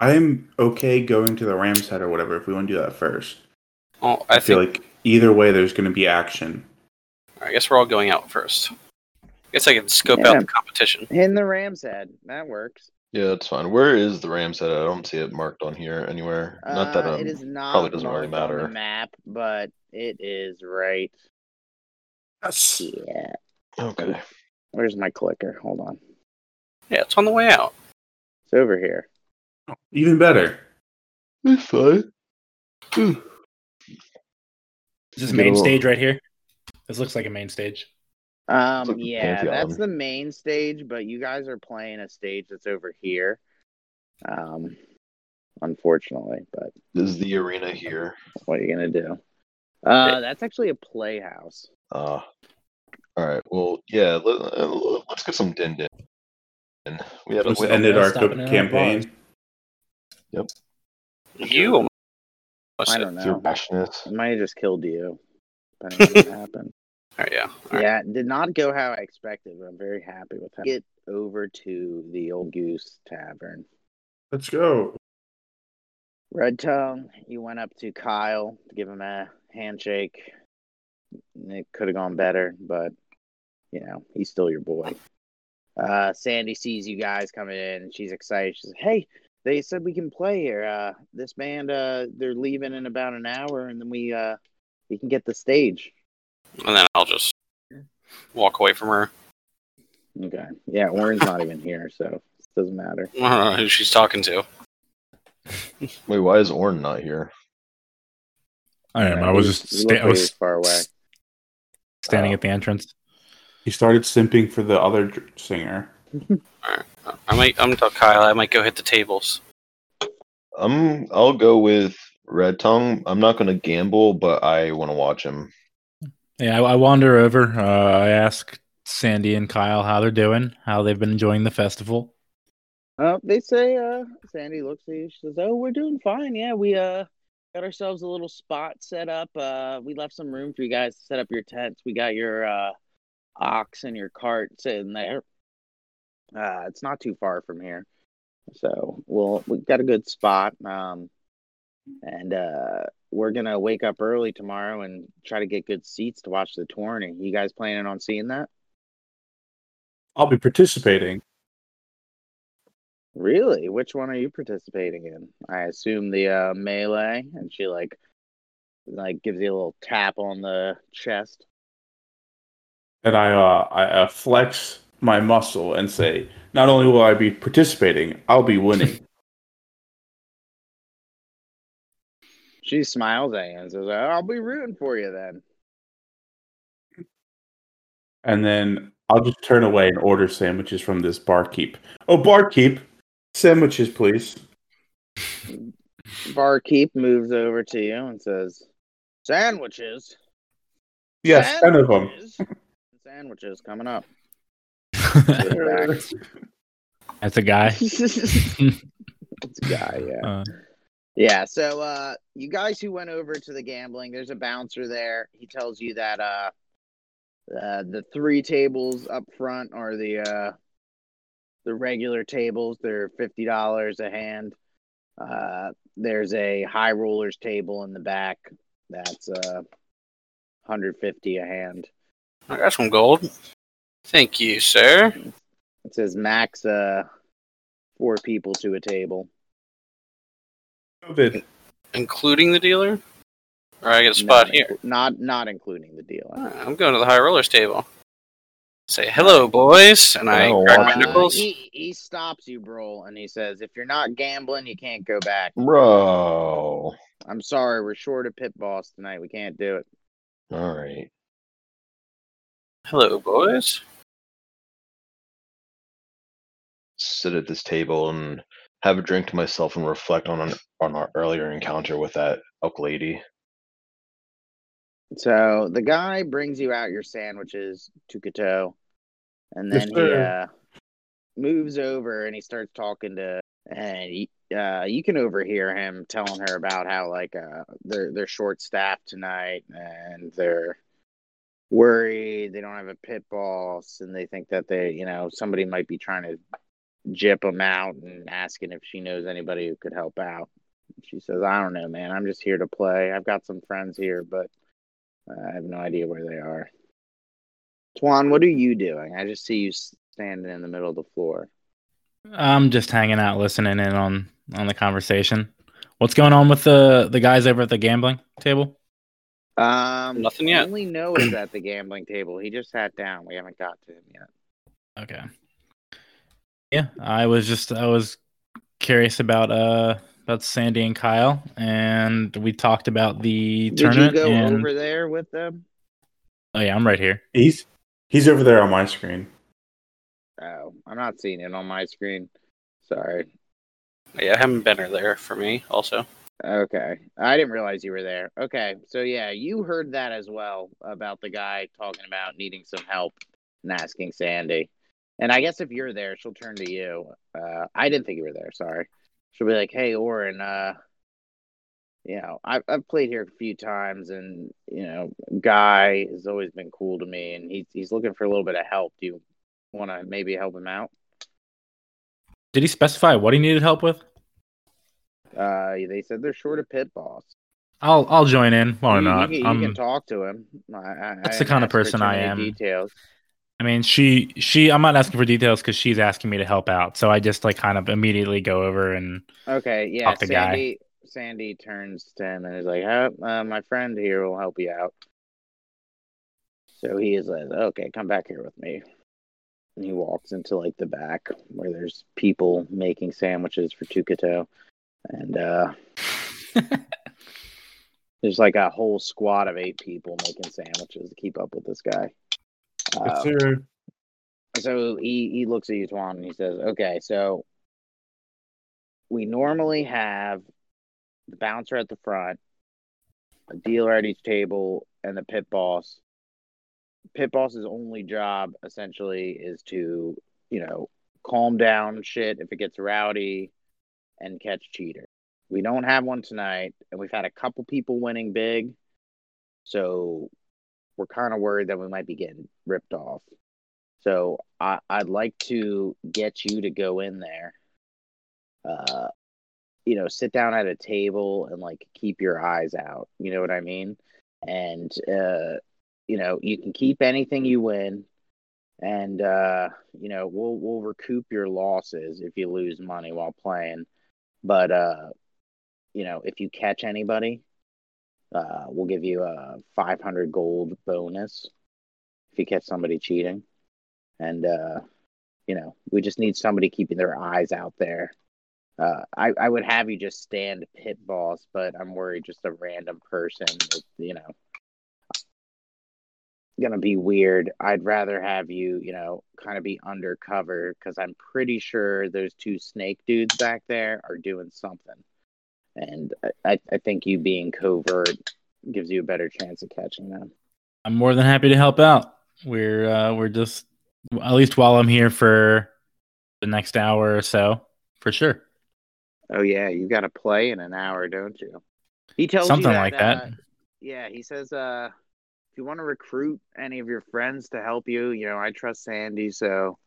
I'm okay going to the Ram's head or whatever if we want to do that first. Well, I, I feel think like either way there's going to be action. I guess we're all going out first. I guess I can scope Yeah. out the competition. in the Ram's Head, that works. Yeah, that's fine. Where is the Rams head? I don't see it marked on here anywhere. Not that Uh, um, it is not probably doesn't really marked on matter. the map, but it is right. Yes. Yeah. Okay. Where's my clicker? Hold on. Yeah, it's on the way out. It's over here. Even better. It's fine. Is this main stage right here? This looks like a main stage. Um, like yeah, Pantheon. that's the main stage, but you guys are playing a stage that's over here. Um, unfortunately, but This is the arena here. what are you gonna do? Uh, that's actually a playhouse. Uh, all right. Well, yeah. Let, us get some din din. We had a, we had a- ended we'll our stop co- in our campaign. You almost I don't with your know. rashness. I might have just killed you. Depending on what <laughs> happened. Oh, yeah. All right. Yeah, it did not go how I expected, but I'm very happy with how. Get over to the Old Goose Tavern. Let's go. Red Tongue, you went up to Kyle to give him a handshake. It could have gone better, but you know he's still your boy. Uh, Sandy sees you guys coming in, and she's excited. She's like, "Hey, they said we can play here. Uh, this band, uh, they're leaving in about an hour, and then we uh, we can get the stage." And then I'll just walk away from her. Okay, yeah, Orin's not even here, so it doesn't matter. I don't know who she's talking to. Wait, why is Orin not here? I don't know. I Uh, was just sta- I was far away. standing Oh. at the entrance. He started simping for the other dr- singer. I might. I'm gonna tell Kyle. I might go hit the tables. I'm. I'll go with Red Tongue. I'm not going to gamble, but I want to watch him. Yeah, I, I wander over. Uh, I ask Sandy and Kyle how they're doing, how they've been enjoying the festival. Uh, they say, uh, Sandy looks at you. She says, "Oh, we're doing fine. Yeah, we uh got ourselves a little spot set up. Uh, we left some room for you guys to set up your tents. We got your uh ox and your cart sitting there. Uh, it's not too far from here, so we'll we've got a good spot. Um, and uh, we're gonna wake up early tomorrow and try to get good seats to watch the tourney. You guys planning on seeing that? I'll be participating. Really? Which one are you participating in? I assume the uh, melee, and she like like gives you a little tap on the chest. And I, uh, I uh, flex my muscle and say, not only will I be participating, I'll be winning. <laughs> She smiles at you and says, "I'll be rooting for you then." and then I'll just turn away and order sandwiches from this barkeep. Oh, barkeep, sandwiches, please. <laughs> Barkeep moves over to you and says, "Sandwiches, Yes, ten of them. Sandwiches? <laughs> Sandwiches coming up." <laughs> That's a guy. <laughs> it's a guy, yeah. Uh, Yeah, so uh you guys who went over to the gambling, there's a bouncer there. He tells you that uh uh the three tables up front are the uh the regular tables. They're fifty dollars a hand. Uh there's a high rollers table in the back that's uh 150 a hand. I got some gold. Thank you, sir. It says max uh four people to a table. COVID. Including the dealer? Or I get a spot not, here. Not not including the dealer. Alright, I'm going to the high rollers table. Say hello, boys, and I Oh, crack wow. my Uh, he he stops you, bro, and he says, "If you're not gambling, you can't go back." Bro. I'm sorry, we're short of pit boss tonight. We can't do it. All right. Hello, boys. Sit at this table and have a drink to myself and reflect on an, on our earlier encounter with that elk lady. So the guy brings you out your sandwiches to Cateau, and Yes, then he uh, moves over and he starts talking to, and he, uh, you can overhear him telling her about how like uh, they're they're short staffed tonight and they're worried they don't have a pit boss and they think that they you know somebody might be trying to jip them out and asking if she knows anybody who could help out. She says, "I don't know, man. I'm just here to play. I've got some friends here, but." I have no idea where they are. Twan, what are you doing? I just see you standing in the middle of the floor. I'm just hanging out, listening in on on the conversation. What's going on with the the guys over at the gambling table? Um, Nothing yet. Only Noah is at the gambling table. He just sat down. We haven't got to him yet. Okay. Yeah, I was just I was curious about uh about Sandy and Kyle, and we talked about the tournament. Did you go and- over there with them? Oh yeah, I'm right here. He's he's over there on my screen. Oh, I'm not seeing it on my screen. Sorry. Yeah, I haven't been there for me, also. Okay. I didn't realize you were there. Okay. So yeah, you heard that as well about the guy talking about needing some help and asking Sandy. And I guess if you're there, she'll turn to you. Uh, I didn't think you were there. Sorry. She'll be like, "Hey, Orin, uh, you know, I've I've played here a few times, and you know, Guy has always been cool to me, and he's he's looking for a little bit of help. Do you want to maybe help him out?" Did he specify what he needed help with? Uh, they said they're short of pit boss. I'll I'll join in. Why you, not? You, can, you Um, can talk to him. I, I, That's I the kind of person I am. Details. I mean, she she. I'm not asking for details because she's asking me to help out. So I just like kind of immediately go over and Okay, yeah. Talk to Guy. Sandy Sandy turns to him and is like, oh, uh, "My friend here will help you out." So he is like, "Okay, come back here with me." And he walks into like the back where there's people making sandwiches for Tukato, and uh, <laughs> there's like a whole squad of eight people making sandwiches to keep up with this guy. Yes, um, sir. so he, he looks at you, Twan, and he says, Okay, so we normally have the bouncer at the front, a dealer at each table, and the pit boss. Pit boss's only job essentially is to, you know, calm down shit if it gets rowdy and catch cheater. We don't have one tonight, and we've had a couple people winning big, so we're kind of worried that we might be getting ripped off. So I, I'd like to get you to go in there. Uh, you know, sit down at a table and like keep your eyes out. You know what I mean? And uh, you know, you can keep anything you win, and uh, you know, we'll we'll recoup your losses if you lose money while playing. But uh, you know, if you catch anybody, uh, we'll give you a 500 gold bonus if you catch somebody cheating and uh, you know we just need somebody keeping their eyes out there. Uh, I I would have you just stand pit boss, but I'm worried just a random person, is, you know, gonna be weird. I'd rather have you, you know, kind of be undercover because I'm pretty sure those two snake dudes back there are doing something, and I I think you being covert gives you a better chance of catching them. I'm more than happy to help out. We're uh, we're just at least while I'm here for the next hour or so, for sure. Oh yeah, you got to play in an hour, don't you? He tells Something you that, like that. uh, yeah, he says, uh, if you want to recruit any of your friends to help you, you know, I trust Sandy, so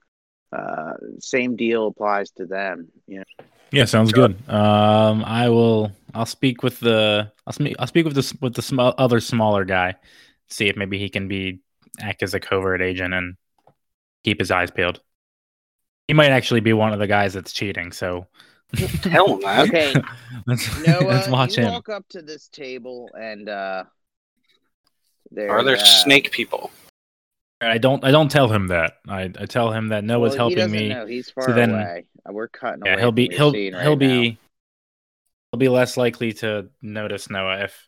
uh, same deal applies to them. You know, Yeah, sounds good. Um, I will. I'll speak with the. I'll speak. I'll speak with the with the sm- other smaller guy. See if maybe he can be act as a covert agent and keep his eyes peeled. He might actually be one of the guys that's cheating. So Hell, man. okay, <laughs> let's, Noah, let's watch you him. walk up to this table and uh, there's, Are there uh, snake people? I don't. I don't tell him that. I, I tell him that Noah's well, he helping doesn't me. Know. He's far So then- away. Uh, We're cutting Yeah, away. he'll be he'll scene right he'll now. be he'll be less likely to notice Noah if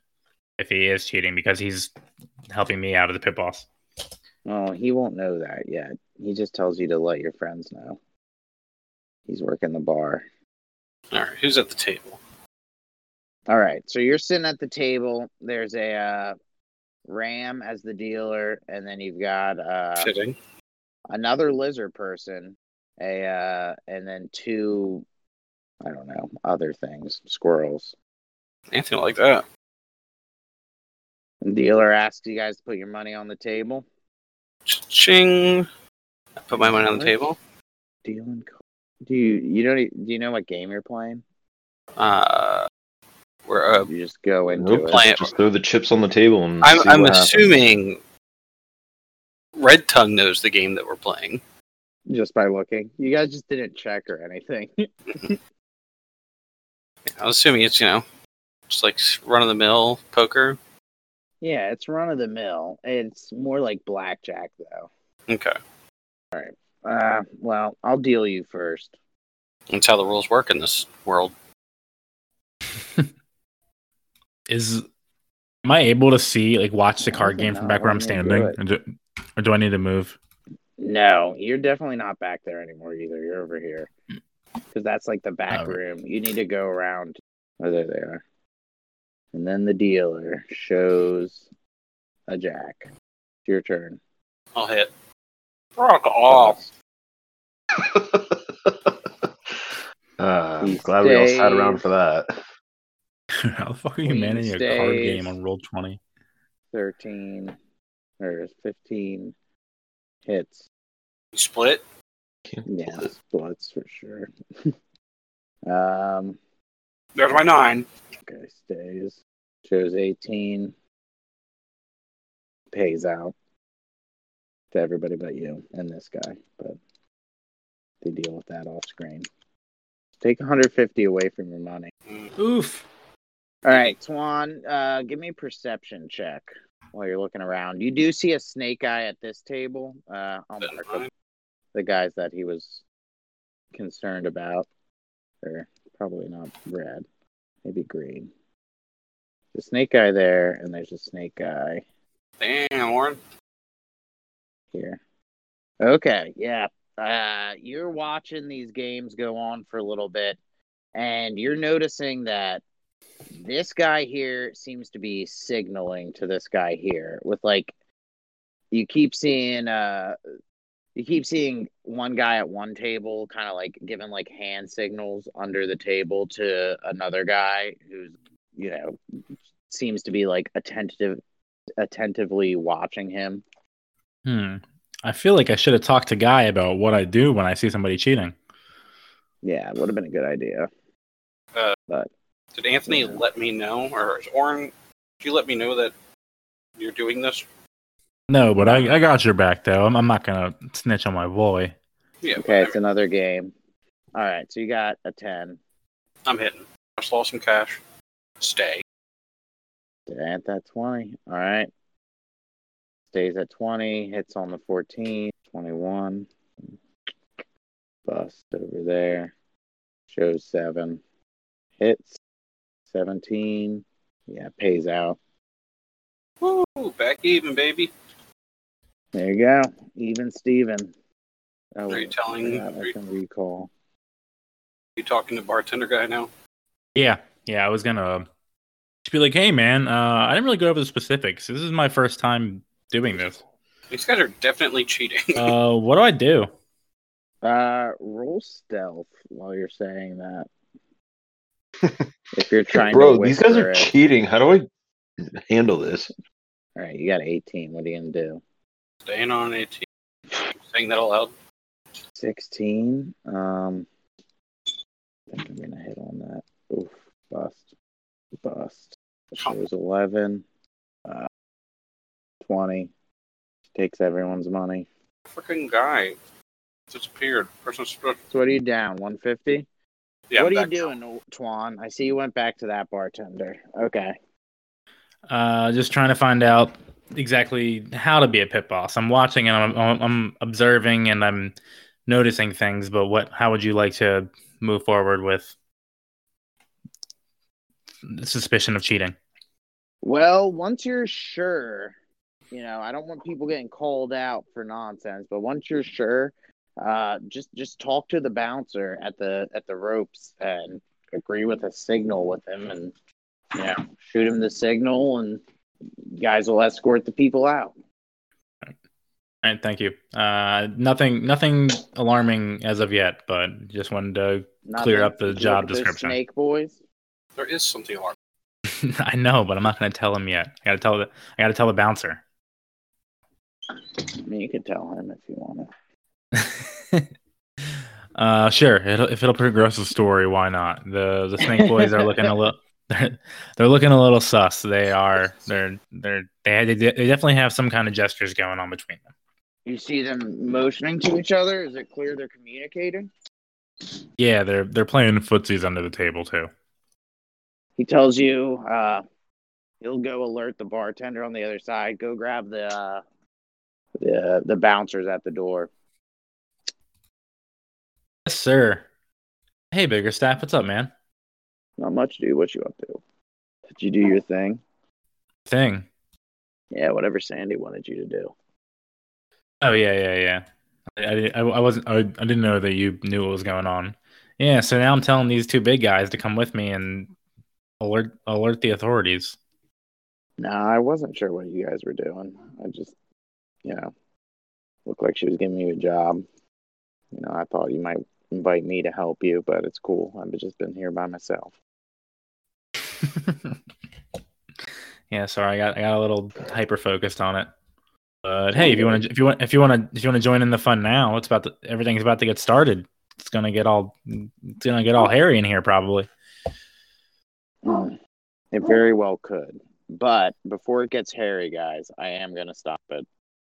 if he is cheating because he's helping me out of the pit boss. Oh, he won't know that yet. He just tells you to let your friends know. He's working the bar. All right, who's at the table? All right, so you're sitting at the table. There's a uh, Ram as the dealer, and then you've got uh, Fitting. another lizard person, a uh, and then two, I don't know, other things, squirrels. Anything like that. Dealer asks you guys to put your money on the table. Ching. I put my money on the table. Dealing. Do you you don't do you know what game you're playing? Uh, we're. Uh, You just go into Nope, it. Just, just throw the chips on the table and I'm. see I'm what happens. assuming. Red Tongue knows the game that we're playing. just by looking. You guys just didn't check or anything. <laughs> I'm assuming it's you know, just like run of the mill poker. yeah, it's run of the mill. It's more like blackjack though. Okay, All right. Uh, well, I'll deal you first. that's how the rules work in this world. Is am I able to see like watch the card game know. from back where I'm Let me do standing, it. or do, or do I need to move? No, you're definitely not back there anymore either. You're over here because that's like the back Oh. room. You need to go around. Oh, there they are. And then the dealer shows a jack. It's your turn. I'll hit. Rock off. <laughs> uh, I'm glad we all sat around for that. <laughs> How the fuck are you Queen managing a card game on Roll20? 13 or 15 hits. You split. Yeah, splits for sure. <laughs> um, There's my nine. okay, stays. Shows 18. Pays out to everybody but you and this guy, but they deal with that off screen. Take 150 away from your money. Oof. All right, Swan, uh, give me a perception check while you're looking around. You do see a snake eye at this table. Uh, I'll mark the, the guys that he was concerned about. are probably not red, maybe green. The snake guy there, and there's a snake guy Damn, Warren. here. Okay, yeah. Uh, you're watching these games go on for a little bit, and you're noticing that this guy here seems to be signaling to this guy here with like you keep seeing uh you keep seeing one guy at one table kind of like giving like hand signals under the table to another guy who's you know seems to be like attentive attentively watching him Hmm. I feel like I should have talked to Guy about what I do when I see somebody cheating. yeah it would have been a good idea Did Anthony Yeah. let me know, or is Orin? Did you let me know that you're doing this? No, but I, I got your back though. I'm, I'm not gonna snitch on my boy. Yeah. okay but it's another game all right so you got a 10 I'm hitting. I just lost some cash. Stay. at that 20 all right stays at 20 hits on the 14 21 bust over there shows 7 hits 17 yeah pays out Woo! Back even, baby. there you go even steven oh, Are you telling? I can recall you talking to bartender guy now? Yeah, yeah. I was gonna just be like, hey man, uh, I didn't really go over the specifics. This is my first time doing this. These guys are definitely cheating. Uh, what do I do? uh roll stealth while you're saying that <laughs> if you're trying Bro, to these guys are it. cheating. How do I handle this? all right you got 18 what are you gonna do Staying on 18. Saying that aloud. 16. Um, I think I'm gonna hit on that. Oof, bust, bust. That was 11. Uh, 20. Takes everyone's money. Freaking guy disappeared. Person's supposed. So what are you down? 150. Yeah. what I'm are you back doing, Twan? I see you went back to that bartender. Okay. Uh, just trying to find out exactly how to be a pit boss. I'm watching and I'm, I'm, I'm observing and I'm noticing things. But what? How would you like to move forward with the suspicion of cheating? Well, once you're sure, you know, I don't want people getting called out for nonsense, but once you're sure, uh, just just talk to the bouncer at the at the ropes and agree with a signal with him, and you know, shoot him the signal, and guys will escort the people out. All right, thank you. Uh, nothing, nothing alarming as of yet, but just wanted to Clear up the job look at those description. Snake boys. There is something alarming. <laughs> I know, but I'm not going to tell him yet. I got to tell the I got to tell the bouncer. I mean, you could tell him if you want to. <laughs> uh, sure. It'll, if it'll progress the story, why not? The the Snake Boys are looking a <laughs> little. They're, they're looking a little sus. They are. They're. They're. They, they. They definitely have some kind of gestures going on between them. You see them motioning to each other. Is it clear they're communicating? Yeah, they're they're playing footsies under the table too. He tells you uh, he'll go alert the bartender on the other side. Go grab the uh, the the bouncers at the door. Yes, sir. Hey, bigger staff. What's up, man? Not much, dude. What you up to? Did you do your thing? Thing. Yeah, whatever Sandy wanted you to do. Oh yeah, yeah, yeah. I, I, I wasn't. I, I didn't know that you knew what was going on. Yeah. So now I'm telling these two big guys to come with me and alert alert the authorities. No, I wasn't sure what you guys were doing. I just, you know, looked like she was giving you a job. You know, I thought you might invite me to help you, but it's cool. I've just been here by myself. <laughs> yeah, sorry, I got I got a little hyper focused on it. But hey, if you want to, if you want, if you want to, if you want to join in the fun now, it's about to, everything's about to get started. It's gonna get all, it's gonna get all hairy in here probably. It very well could. But before it gets hairy, guys, I am to stop it